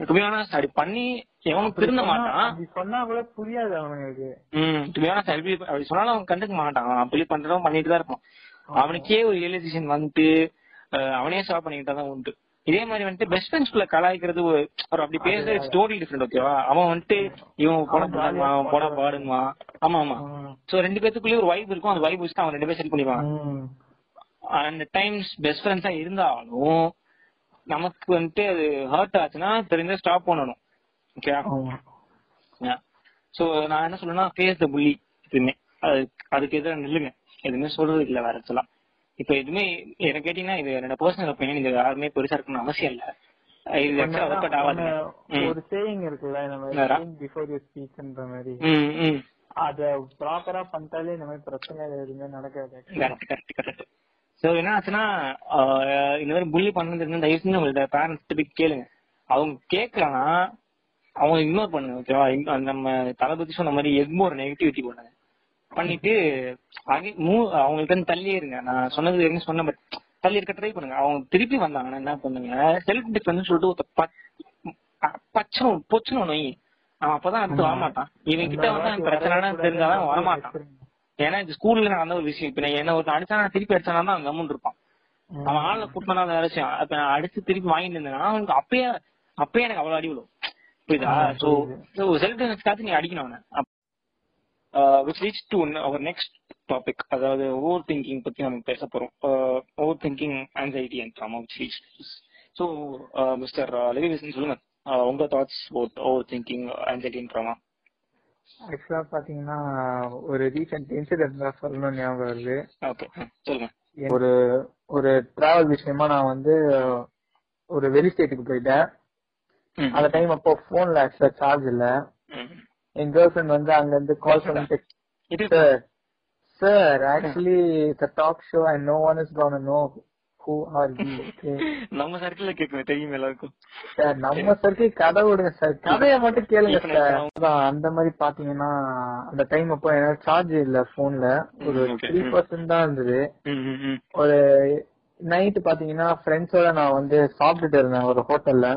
துமையான அப்படி பண்ணி எவனும் திருந்த மாட்டான். அப்படி சொன்னா கூட புரியாது அவனுங்களுக்கு ம் துமையான அப்படி அப்படி சொன்னாலும் அவன் கண்டுக்க மாட்டான். அவன் புள்ளி பண்றதும் பண்ணிட்டு தான் இருப்பான். அவனுக்கே ஒரு ரியலைசேஷன் வந்துட்டு அவனே ஸ்டாப் பண்ணிக்கிட்டா தான் உண்டு. இதே மாதிரி வந்துட்டு பெஸ்ட் ஃப்ரெண்ட்ஸ்குள்ள கலாய்க்கிறது ஒரு அப்படி பேசுறது ஸ்டோரி டிஃப்ரெண்ட் ஓகேவா அவன் வந்துட்டு இவன் போட பண்ணுவான் அவன் போட பாடுவான். ஆமா ஆமா. சோ ரெண்டு பேத்துக்குள்ளேயே ஒரு வைப் இருக்கும். அந்த வைப் வச்சுட்டு அவன் ரெண்டு பேர் செட் பண்ணிப்பான் அந்த டைம்ஸ் பெஸ்ட் ஃப்ரெண்ட்ஸா இருந்தாலும் நமக்கு வந்துட்டு அது ஹர்ட் ஆச்சுன்னா தெரிஞ்ச ஸ்டாப் பண்ணணும். ஓகே சோ நான் என்ன சொல்றேன்னா ஃபேஸ் த புள்ளி அது அதுக்கு எதிராக நில்லுங்க. எதுவுமே சொல்றது இல்ல வேற சொல்லலாம் இப்ப எதுவுமே எனக்கு கேட்டீங்கன்னா இது என்னோட பர்சனல் ஒப்பீனியன் இது யாருமே பெருசா இருக்கணும்னு அவசியம் இல்ல. ஒரு சேயிங் இருக்குல்ல? நம்ம பிஃபோர் யூ ஸ்பீக்ன்ற மாதிரி. அத ப்ராப்பரா பண்ணிட்டாலே இந்த மாதிரி பிரச்சனை எதுவுமே நடக்காது கரெக்ட் கரெக்ட் கரெக்ட் சோ என்ன ஆச்சுன்னா இந்த மாதிரி புள்ளி பண்ணது தயவு செஞ்சு உங்கள்ட்ட பேரண்ட்ஸ் போய் கேளுங்க. அவங்க கேட்கலன்னா அவங்க இக்னோர் பண்ணுங்க ஓகேவா நம்ம தளபதி சொன்ன மாதிரி எக்மோர் நெகட்டிவிட்டி பண்ணுங்க பண்ணிட்டு அகை- மூ- அவங்களுக்கு தள்ளியே இருங்க நான் சொன்னது வரைக்கும் சொன்ன பட் தள்ளி இருக்க ட்ரை பண்ணுங்க. அவங்க திருப்பி வந்தாங்கன்னா என்ன பண்ணுங்க? செல்ஃப் டிஃபென்ஸ் சொல்லிட்டு ஒரு பச்சனும் பொச்சனும் நோய் அவன் அப்பதான் அடுத்து வரமாட்டான். இவன் கிட்ட வந்து பிரச்சனை தெரிஞ்சாதான் வரமாட்டான். ஏன்னா இது ஸ்கூல்ல நடந்த ஒரு விஷயம். இப்ப நான் என்ன ஒரு அடிச்சா நான் திருப்பி அடிச்சானா தான் அவன் கம்முன்னு இருப்பான். அவன் ஆள்ல கூட்டினா வேற விஷயம் அப்ப நான் அடிச்சு திருப்பி வாங்கிட்டு இருந்தேன்னா அவனுக்கு அப்பயே அப்பயே எனக்கு அவ்வளவு அடி விழும். புரியுதா. சோ செல்ஃப் டிஃபென்ஸ் காத்து நீ அடிக்கணும் அவனை. Which leads to our next topic அதாவது ஓவர் திங்கிங் பத்தி நம்ம பேச போறோம். Overthinking anxiety and trauma which leads so mister லெவிசன் சொல்லுங்க. உங்க thoughts overthinking anxiety and trauma ஆக்சுவலா பாத்தீங்கன்னா ஒரு ரீசெண்ட் இன்சிடென்ட் தான் சொல்லணும் ஞாபகம் வருது. ஒரு ஒரு டிராவல் விஷயமா நான் வந்து ஒரு வெளி ஸ்டேட்டுக்கு போயிட்டேன். அந்த டைம் அப்போ போன்ல ஆக்சுவலா சார்ஜ் இல்ல. என் கேர்ள் ஃபிரெண்ட் வந்து அங்க இருந்து கால் பண்ணிட்டு இது sir sir actually the talk show and no one is gonna know who are you நம்ம சர்க்கிள்ல கேட்கும் தெரியும் எல்லாருக்கும். சார் நம்ம சர்க்கிள் கதை விடுங்க சார் கதையை மட்டும் கேளுங்க சார் அந்த மாதிரி பாத்தீங்கன்னா அந்த டைம் அப்போ எனக்கு சார்ஜ் இல்ல போன்ல ஒரு. த்ரீ பர்சன்ட் தான் இருந்தது. ஒரு நைட் பாத்தீங்கன்னா ஃப்ரெண்ட்ஸோட நான் வந்து சாப்பிட்டுட்டு இருந்தேன் ஒரு ஹோட்டல்ல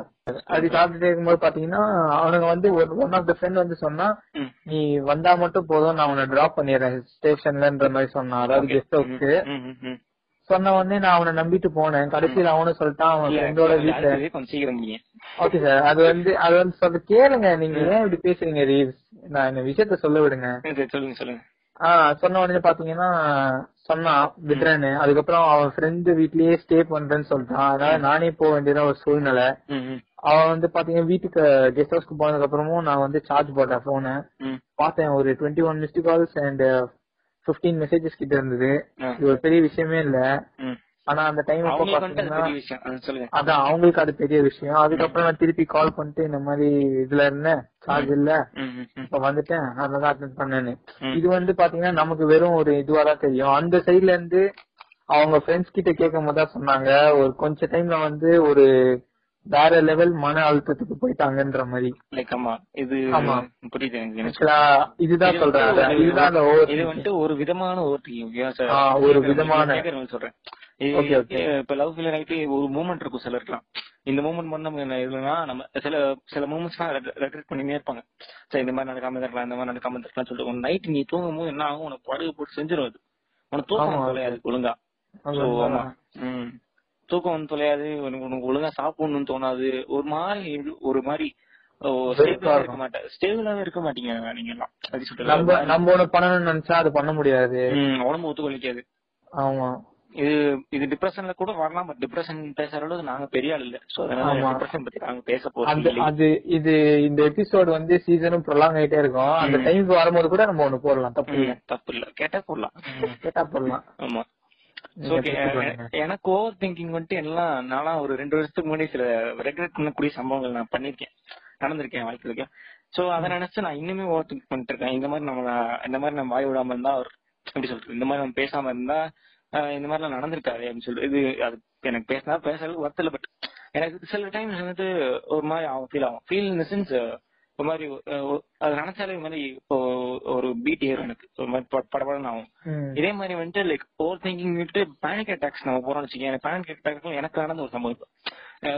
அப்படி சாப்பிட்டுட்டு இருக்கும்போது பாத்தீங்கன்னா அவனுங்க வந்து ஒரு ஒன் ஆஃப் த ஃப்ரெண்ட் வந்து சொன்னா. நீ வந்தா மட்டும் போதும் நான் உன்னை டிராப் பண்ணிடுறேன் ஸ்டேஷன்லன்ற மாதிரி சொன்னான் அதாவது கெஸ்ட் ஹவுஸ்க்கு. சொன்ன உடனே நான் அவனை நம்பிட்டு போனேன். கடைசியில அவனும் சொல்லிட்டான் அவன் ஃப்ரெண்டோட வீட்டுல கொஞ்சம் சீக்கிரம் ஓகே சார் அது வந்து அது வந்து சொல்ல கேளுங்க நீங்க ஏன் இப்படி பேசுறீங்க ரீவ்ஸ் நான் இந்த விஷயத்த சொல்ல விடுங்க. சொல்லுங்க சொல்லுங்க. ஆஹ் சொன்ன உடனே பாத்தீங்கன்னா சொன்னான் விடுறேன்னு அதுக்கப்புறம் அவன் ஃப்ரெண்டு வீட்லயே ஸ்டே பண்றேன்னு சொல்லிட்டான். அதனால நானே போக வேண்டியதா ஒரு சூழ்நிலை. அவன் வந்து பாத்தீங்கன்னா வீட்டுக்கு கெஸ்ட் ஹவுஸ்க்கு போனதுக்கு அப்புறமும் நான் வந்து சார்ஜ் போட்டேன் போனை. பார்த்தேன் ஒரு twenty one missed calls and fifteen messages கிட்ட இருந்தது. இது ஒரு பெரிய விஷயமே இல்ல. ஆனா அந்த டைம் அதான் அவங்களுக்கு அது பெரிய விஷயம். அதுக்கப்புறம் நான் திருப்பி கால் பண்ணிட்டு இந்த மாதிரி இதுல இருந்தேன். சார்ஜ் இல்ல. இப்ப வந்துட்டேன். அதனால அட்டன் பண்ணேன்னு. இது வந்து பாத்தீங்கன்னா நமக்கு வெறும் ஒரு இதுவா தான் தெரியும். அந்த சைடுல இருந்து அவங்க ஃப்ரெண்ட்ஸ் கிட்ட கேட்கும் போது தான் சொன்னாங்க. ஒரு கொஞ்ச டைம்ல வந்து ஒரு வேற லெவல் மன அழுத்தத்துக்கு போயிட்டாங்கன்ற மாதிரி. லைக் ஆமா இது ஆமா. புரியுது எனக்கு. இதுதான் இது சொல்றேன் இதுதான் இது. வந்துட்டு ஒரு விதமான ஓவர் ஒரு விதமான- சொல்றேன். இப்ப லவ் ஃபீலர் ஆயிட்டு ஒரு மூமெண்ட் இருக்கும் சிலருக்குலாம் இந்த மூமெண்ட் பண்ண நம்ம என்ன இதுனா நம்ம சில சில மூமெண்ட்ஸ்லாம் ரெக்ரெட் பண்ணினே இருப்பாங்க. சரி இந்த மாதிரி நடக்காம இருக்கலாம் இந்த மாதிரி நடக்காம இருக்கலாம் சொல்லிட்டு ஒரு நைட் நீ தூங்கும் போது என்ன ஆகும்? உனக்கு படுகு போட்டு செஞ்சிடும் அது. உனக்கு தூக்கம் ஒழுங்கா. ஆமா தூக்கம் வந்து தொலையாது. உனக்கு உனக்கு ஒழுங்கா சாப்பிடணும்னு தோணாது. ஒரு மாதிரி ஒரு மாதிரி இருக்க. மாட்டேன். ஸ்டேபிளாவே இருக்க மாட்டீங்க நீங்க எல்லாம் நம்ம நம்ம பண்ணணும்னு நினைச்சா அது பண்ண முடியாது. உடம்பு ஒத்துக்கொள்ளிக்காது ஆமா. இது இது டிப்ரெஷன்ல கூட வரலாம் டிப்ரெஷன் பேசுற அளவுக்கு நாங்க பெரிய ஆள் இல்ல. சோ அதனால. டிப்ரெஷன் பத்தி நாங்க பேச போறோம் அது இது இந்த எபிசோட் வந்து சீசனும் ப்ரொலாங் ஆயிட்டே இருக்கும். அந்த ம். டைம்க்கு வரும்போது கூட நம்ம ஒண்ணு போடலாம். தப்பு இல்ல. தப்பு இல்ல. கேட்டா போடலாம். கேட்டா போடலாம். ஆமா. பண்ணுங்க? எனக்கு ஓவர் திங்கிங் வந்துட்டு எல்லாம் நானா ஒரு ரெண்டு வருஷத்துக்கு முன்னாடி சில ரெக்ரெட் பண்ணக்கூடிய சம்பவங்கள் நான் பண்ணிருக்கேன் நடந்திருக்கேன் வாழ்க்கையில. சோ அதை நினைச்சு நான் இன்னுமே ஓவர் திங்க் பண்ணிட்டு இருக்கேன் இந்த மாதிரி நம்ம இந்த மாதிரி நம்ம வாய் விடாம இருந்தா ஒரு எப்படி சொல்றது இந்த மாதிரி நம்ம பேசாம இருந்தா இந்த மாதிரிலாம் நடந்திருக்காது அப்படின்னு சொல்லிட்டு இது அது எனக்கு பேசினா பேசுறதுக்கு ஒர்த் இல்ல பட் எனக்கு சில டைம்ஸ் வந்துட்டு ஒரு மாதிரி ஆகும் ஃபீல் ஆகும். ஃபீல் இன் சென்ஸ் ஒரு மாதிரி அது நினைச்சாலே மாதிரி இப்போ ஒரு பீட் ஏறும் எனக்கு. ஒரு மாதிரி பட- படபடன்னு ஆகும். இதே மாதிரி வந்துட்டு லைக் ஓவர் திங்கிங் விட்டு பேனிக் அட்டாக்ஸ் நம்ம போறோம்னு வச்சுக்கோங்க பேனிக் அட்டாக் எனக்கு நடந்த ஒரு சம்பவம்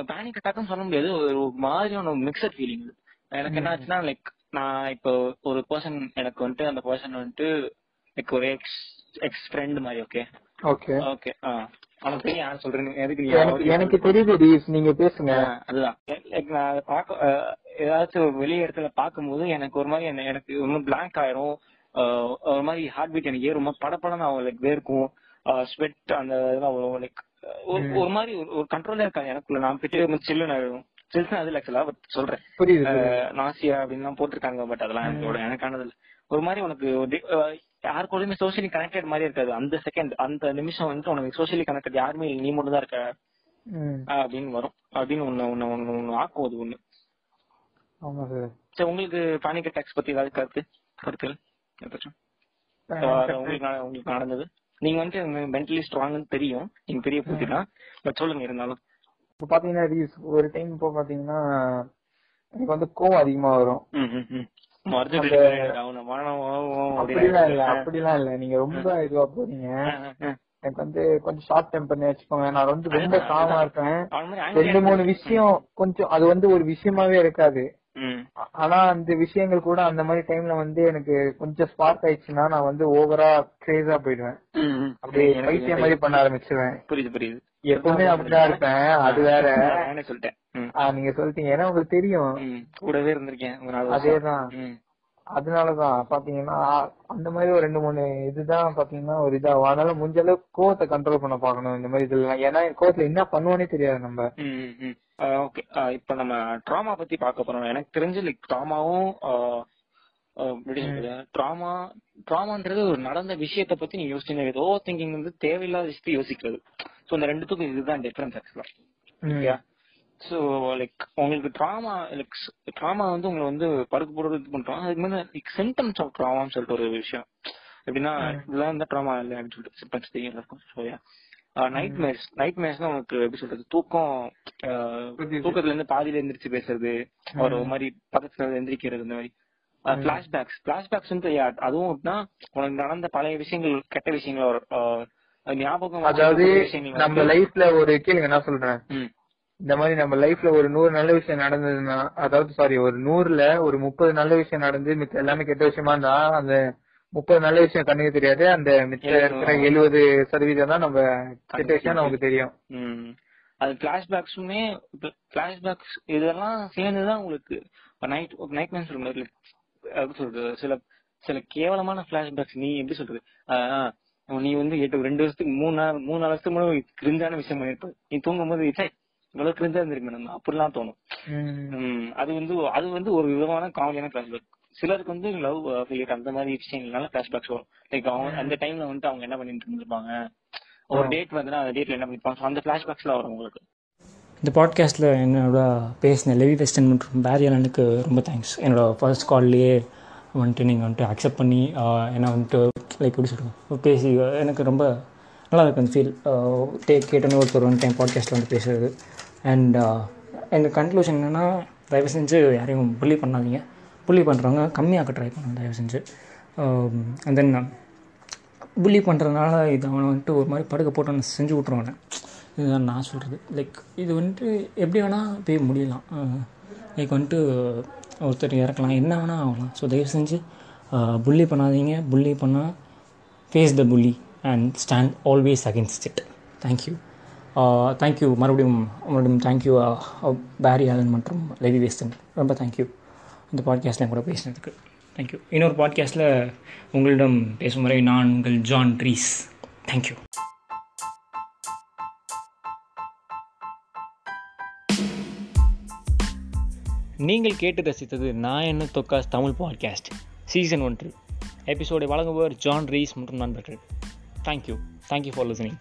பேனிக் அட்டாக்னு சொல்ல முடியாது. ஒரு ஒரு மாதிரியான மிக்சட் ஃபீலிங் எனக்கு என்ன ஆச்சுன்னா லைக் நான் இப்போ ஒரு பர்சன் எனக்கு வந்துட்டு அந்த பர்சன் வந்துட்டு லைக் ஒரு எக்ஸ் எக்ஸ் ஃப்ரெண்ட் மாதிரி ஓகே ஓகே ஓகே ஆ. எனக்கு தெரியுது நீங்க பேசுங்க. அதுதான். நான் அஹ், ஏதாச்சும் ஒரு வெளி இடத்துல பார்க்கும்போது எனக்கு ஒரு மாதிரி எனக்கு இன்னும் பிளாங்க் ஆயிரும். ஒரு மாதிரி ஹார்ட் பீட் எனக்கு ஏறும். படப்படம் லைக் வேர்க்கும். ஸ்வெட் அந்த இதெல்லாம் லைக் ஒரு மாதிரி ஒரு- கண்ட்ரோலே இருக்காது எனக்குள்ள. நான் போயிட்டு சில்லுன்னு ஆயிடும் சில்லுன்னு அது ஆக்சுவலா பட் சொல்றேன். நாசியா அப்படின்லாம் போட்டிருக்காங்க பட் அதெல்லாம் எனக்கு எனக்கானது இல்ல. ஒரு மாதிரி உனக்கு யார் கூடயுமே சோசியலி கனெக்டட் மாதிரி இருக்காது. அந்த செகண்ட் அந்த நிமிஷம் வந்துட்டு உனக்கு சோசியலி கனெக்டட் யாருமே இல்ல, நீ மட்டும் தான் இருக்க. அப்படின்னு வரும். அப்படின்னு ஒண்ணு ஒண்ணு ஒண்ணு ஒண்ணு ஆக்கும் அது ஒண்ணு. ஆமா சார். உங்களுக்கு பேனிக் அட்டாக்ஸ் பத்தி ஏதாவது கருத்து கருத்துகள்? உங்களுக்கு உங்களுக்கு நடந்தது. நீங்க வந்துட்டு மென்டலி ஸ்ட்ராங்னு தெரியும். நீங்க பெரிய பூத்தி தான். பட் சொல்லுங்க இருந்தாலும். இப்ப பாத்தீங்கன்னா ஒரு டைம் இப்போ பாத்தீங்கன்னா எனக்கு வந்து கோவம் அதிகமா வரும். அப்படிலாம் இல்ல நீங்க ரொம்ப இதுவா போறீங்க. எனக்கு வந்து கொஞ்சம் ஷார்ட் டெம்பர்னு வச்சுக்கோங்க. நான் வந்து ரொம்ப காமா. இருப்பேன். ரெண்டு மூணு. விஷயம் கொஞ்சம் அது வந்து ஒரு விஷயமாவே இருக்காது. ஆனா அந்த விஷயங்கள் கூட அந்த மாதிரி டைம்ல வந்து எனக்கு கொஞ்சம் ஸ்பார்க் ஆயிடுச்சுன்னா நான் வந்து ஓவரா கிரேஸா போயிடுவேன். அப்படியே பைத்தியம் மாதிரி பண்ண ஆரம்பிச்சிருவேன். புரியுது புரியுது. எப்பவுமே அப்படிதான் இருப்பேன். அது வேற. சொல்லிட்டேன். நீங்க சொல்லிட்டீங்க. ஏன்னா உங்களுக்கு தெரியும். கூடவே இருந்திருக்கேன். அதேதான். அதனாலதான் பாத்தீங்கன்னா அந்த மாதிரி ஒரு ரெண்டு மூணு இதுதான் பாத்தீங்கன்னா ஒரு இதாகும் அதனால முடிஞ்ச அளவுக்கு கோவத்தை கண்ட்ரோல் பண்ண பாக்கணும் இந்த மாதிரி இதெல்லாம் ஏன்னா கோவத்துல என்ன பண்ணுவோனே தெரியாது நம்ம. ஓகே. இப்ப நம்ம ட்ராமா பத்தி பார்க்க போறோம். எனக்கு தெரிஞ்சு லைக் ட்ராமாவும் ட்ராமா ட்ராமான்றது ஒரு நடந்த விஷயத்த பத்தி நீங்க யோசிச்சு ஓவர் திங்கிங் வந்து தேவையில்லாத விஷயத்தை யோசிக்கிறது. ஸோ இந்த ரெண்டுத்துக்கும் இதுதான் டிஃபரன்ஸ் ஆக்சுவலா ஸோ லைக் உங்களுக்கு ட்ராமா லைக் ட்ராமா வந்து உங்களை வந்து படுக்க போடுறது இது பண்றோம். அதுக்கு மேல லைக் சிம்டம்ஸ் ஆஃப் ட்ராமான்னு சொல்லிட்டு ஒரு விஷயம். எப்படின்னா இதெல்லாம் இந்த ட்ராமா இல்லை அப்படின்னு சொல்லிட்டு சிம்டம்ஸ் தெரியும் இருக்கும் ஸோ நைட் மேர்ஸ் நைட் மேர்ஸ்னா உங்களுக்கு எப்படி சொல்றது தூக்கம். தூக்கத்துல இருந்து பாதியில எந்திரிச்சு பேசுறது ஒரு மாதிரி பக்கத்துல எந்திரிக்கிறது இந்த மாதிரி. பிளாஷ்பேக்ஸ் பிளாஷ்பேக்ஸ் அதுவும் எப்படின்னா உனக்கு நடந்த பழைய விஷயங்கள் கெட்ட விஷயங்கள் ஞாபகம் அதாவது நம்ம லைஃப்ல ஒரு கேளுங்க நான் சொல்றேன். இந்த மாதிரி நம்ம லைஃப்ல ஒரு நூறு நல்ல விஷயம் நடந்ததுன்னா அதாவது சாரி ஒரு நூறுல ஒரு முப்பது நல்ல விஷயம் நடந்து மித்த எல்லாமே கெட்ட விஷயமா இருந்தா அந்த முப்பது நல்ல விஷயம் கண்ணுக்கு தெரியாது அந்த மிச்ச இருக்கிற எழுபது சதவீதம் தான் நம்ம கெட்ட விஷயம் நமக்கு தெரியும். அது பிளாஷ்பேக்ஸுமே பிளாஷ்பேக்ஸ் இதெல்லாம் சேர்ந்துதான் உங்களுக்கு. நைட் நைட் மேன் எப்படி சொல்றது சில சில கேவலமான பிளாஷ்பேக்ஸ் நீ எப்படி சொல்றது நீ வந்து எட்டு ரெண்டு வருஷத்துக்கு மூணு நாள் மூணு நாலு வருஷத்துக்கு முன்னாடி கிரிஞ்சான விஷயம் பண்ணிருப்ப நீ தூங்கும் போது "ச்சே, இவ்வளவு கிரிஞ்சா இருந்திருக்கு மேடம் அப்படிலாம் தோணும். அது வந்து அது வந்து ஒரு விதமான காமெடியான பிளாஷ்பேக் சிலருக்கு வந்து லவ் ஃபெயிலியர் அந்த மாதிரி விஷயங்கள்னால பிளாஷ்பேக்ஸ் வரும். லைக் அவங்க அந்த டைம்ல வந்துட்டு அவங்க என்ன பண்ணிட்டு இருந்திருப்பாங்க? ஒரு டேட் வந்துன்னா அந்த டேட்ல என்ன பண்ணிருப்பாங்க? அந்த பிளாஷ்பேக்ஸ்லாம் வரும் உங்களுக்கு. இந்த பாட்காஸ்ட்டில் என்னோட பேசின லெவி வெஸ்டன் மற்றும் பேரி அலனுக்கு ரொம்ப தேங்க்ஸ் என்னோட ஃபர்ஸ்ட் கால்லையே வந்துட்டு நீங்கள் வந்துட்டு அக்செப்ட் பண்ணி என்னை வந்துட்டு லைக் எப்படி சொல்கிறது பேசி எனக்கு ரொம்ப நல்லா இருக்கு அந்த ஃபீல் டே கேட்டோன்னே ஒருத்தர் வந்து டைம் பாட்காஸ்ட்டில் வந்து பேசுறது. அண்ட் இந்த uh, கன்க்ளூஷன் என்னென்னா தயவு செஞ்சு யாரையும் புள்ளி பண்ணாதீங்க. புள்ளி பண்ணுறவங்க கம்மியாக்க ட்ரை பண்ணுங்க தயவு செஞ்சு அண்ட் um, தென் புள்ளி பண்ணுறதுனால இது அவனை வந்துட்டு ஒரு மாதிரி படுக்க போட்டு நான் செஞ்சு விட்ருவானே இதுதான் நான் சொல்கிறது லைக் இது வந்துட்டு எப்படி வேணால் போய் முடியலாம். Uh, லைக் வந்துட்டு ஒருத்தர் இறக்கலாம். என்ன வேணால் ஆகலாம். ஸோ தயவு செஞ்சு புள்ளி uh, பண்ணாதீங்க. புள்ளி பண்ணால் face the bully and stand always against it thank you Uh, thank you மறுபடியும் மறுபடியும் தேங்க்யூ பேரி ஆலன் மற்றும் லெவி வேஸ்டன் ரொம்ப தேங்க்யூ இந்த பாட்காஸ்ட்டில் கூட பேசினதுக்கு தேங்க்யூ இன்னொரு பாட்காஸ்ட்டில் உங்களிடம் பேசும் வரை நான் உங்கள் ஜான் ட்ரீஸ் தேங்க்யூ நீங்கள் கேட்டு ரசித்தது நான் என்ன தொக்காஸ் தமிழ் பாட்காஸ்ட் சீசன் ஒன்று. எபிசோடை வழங்குபவர் ஜான் ரீஸ் மற்றும் நண்பர்கள். Thank you thank you for listening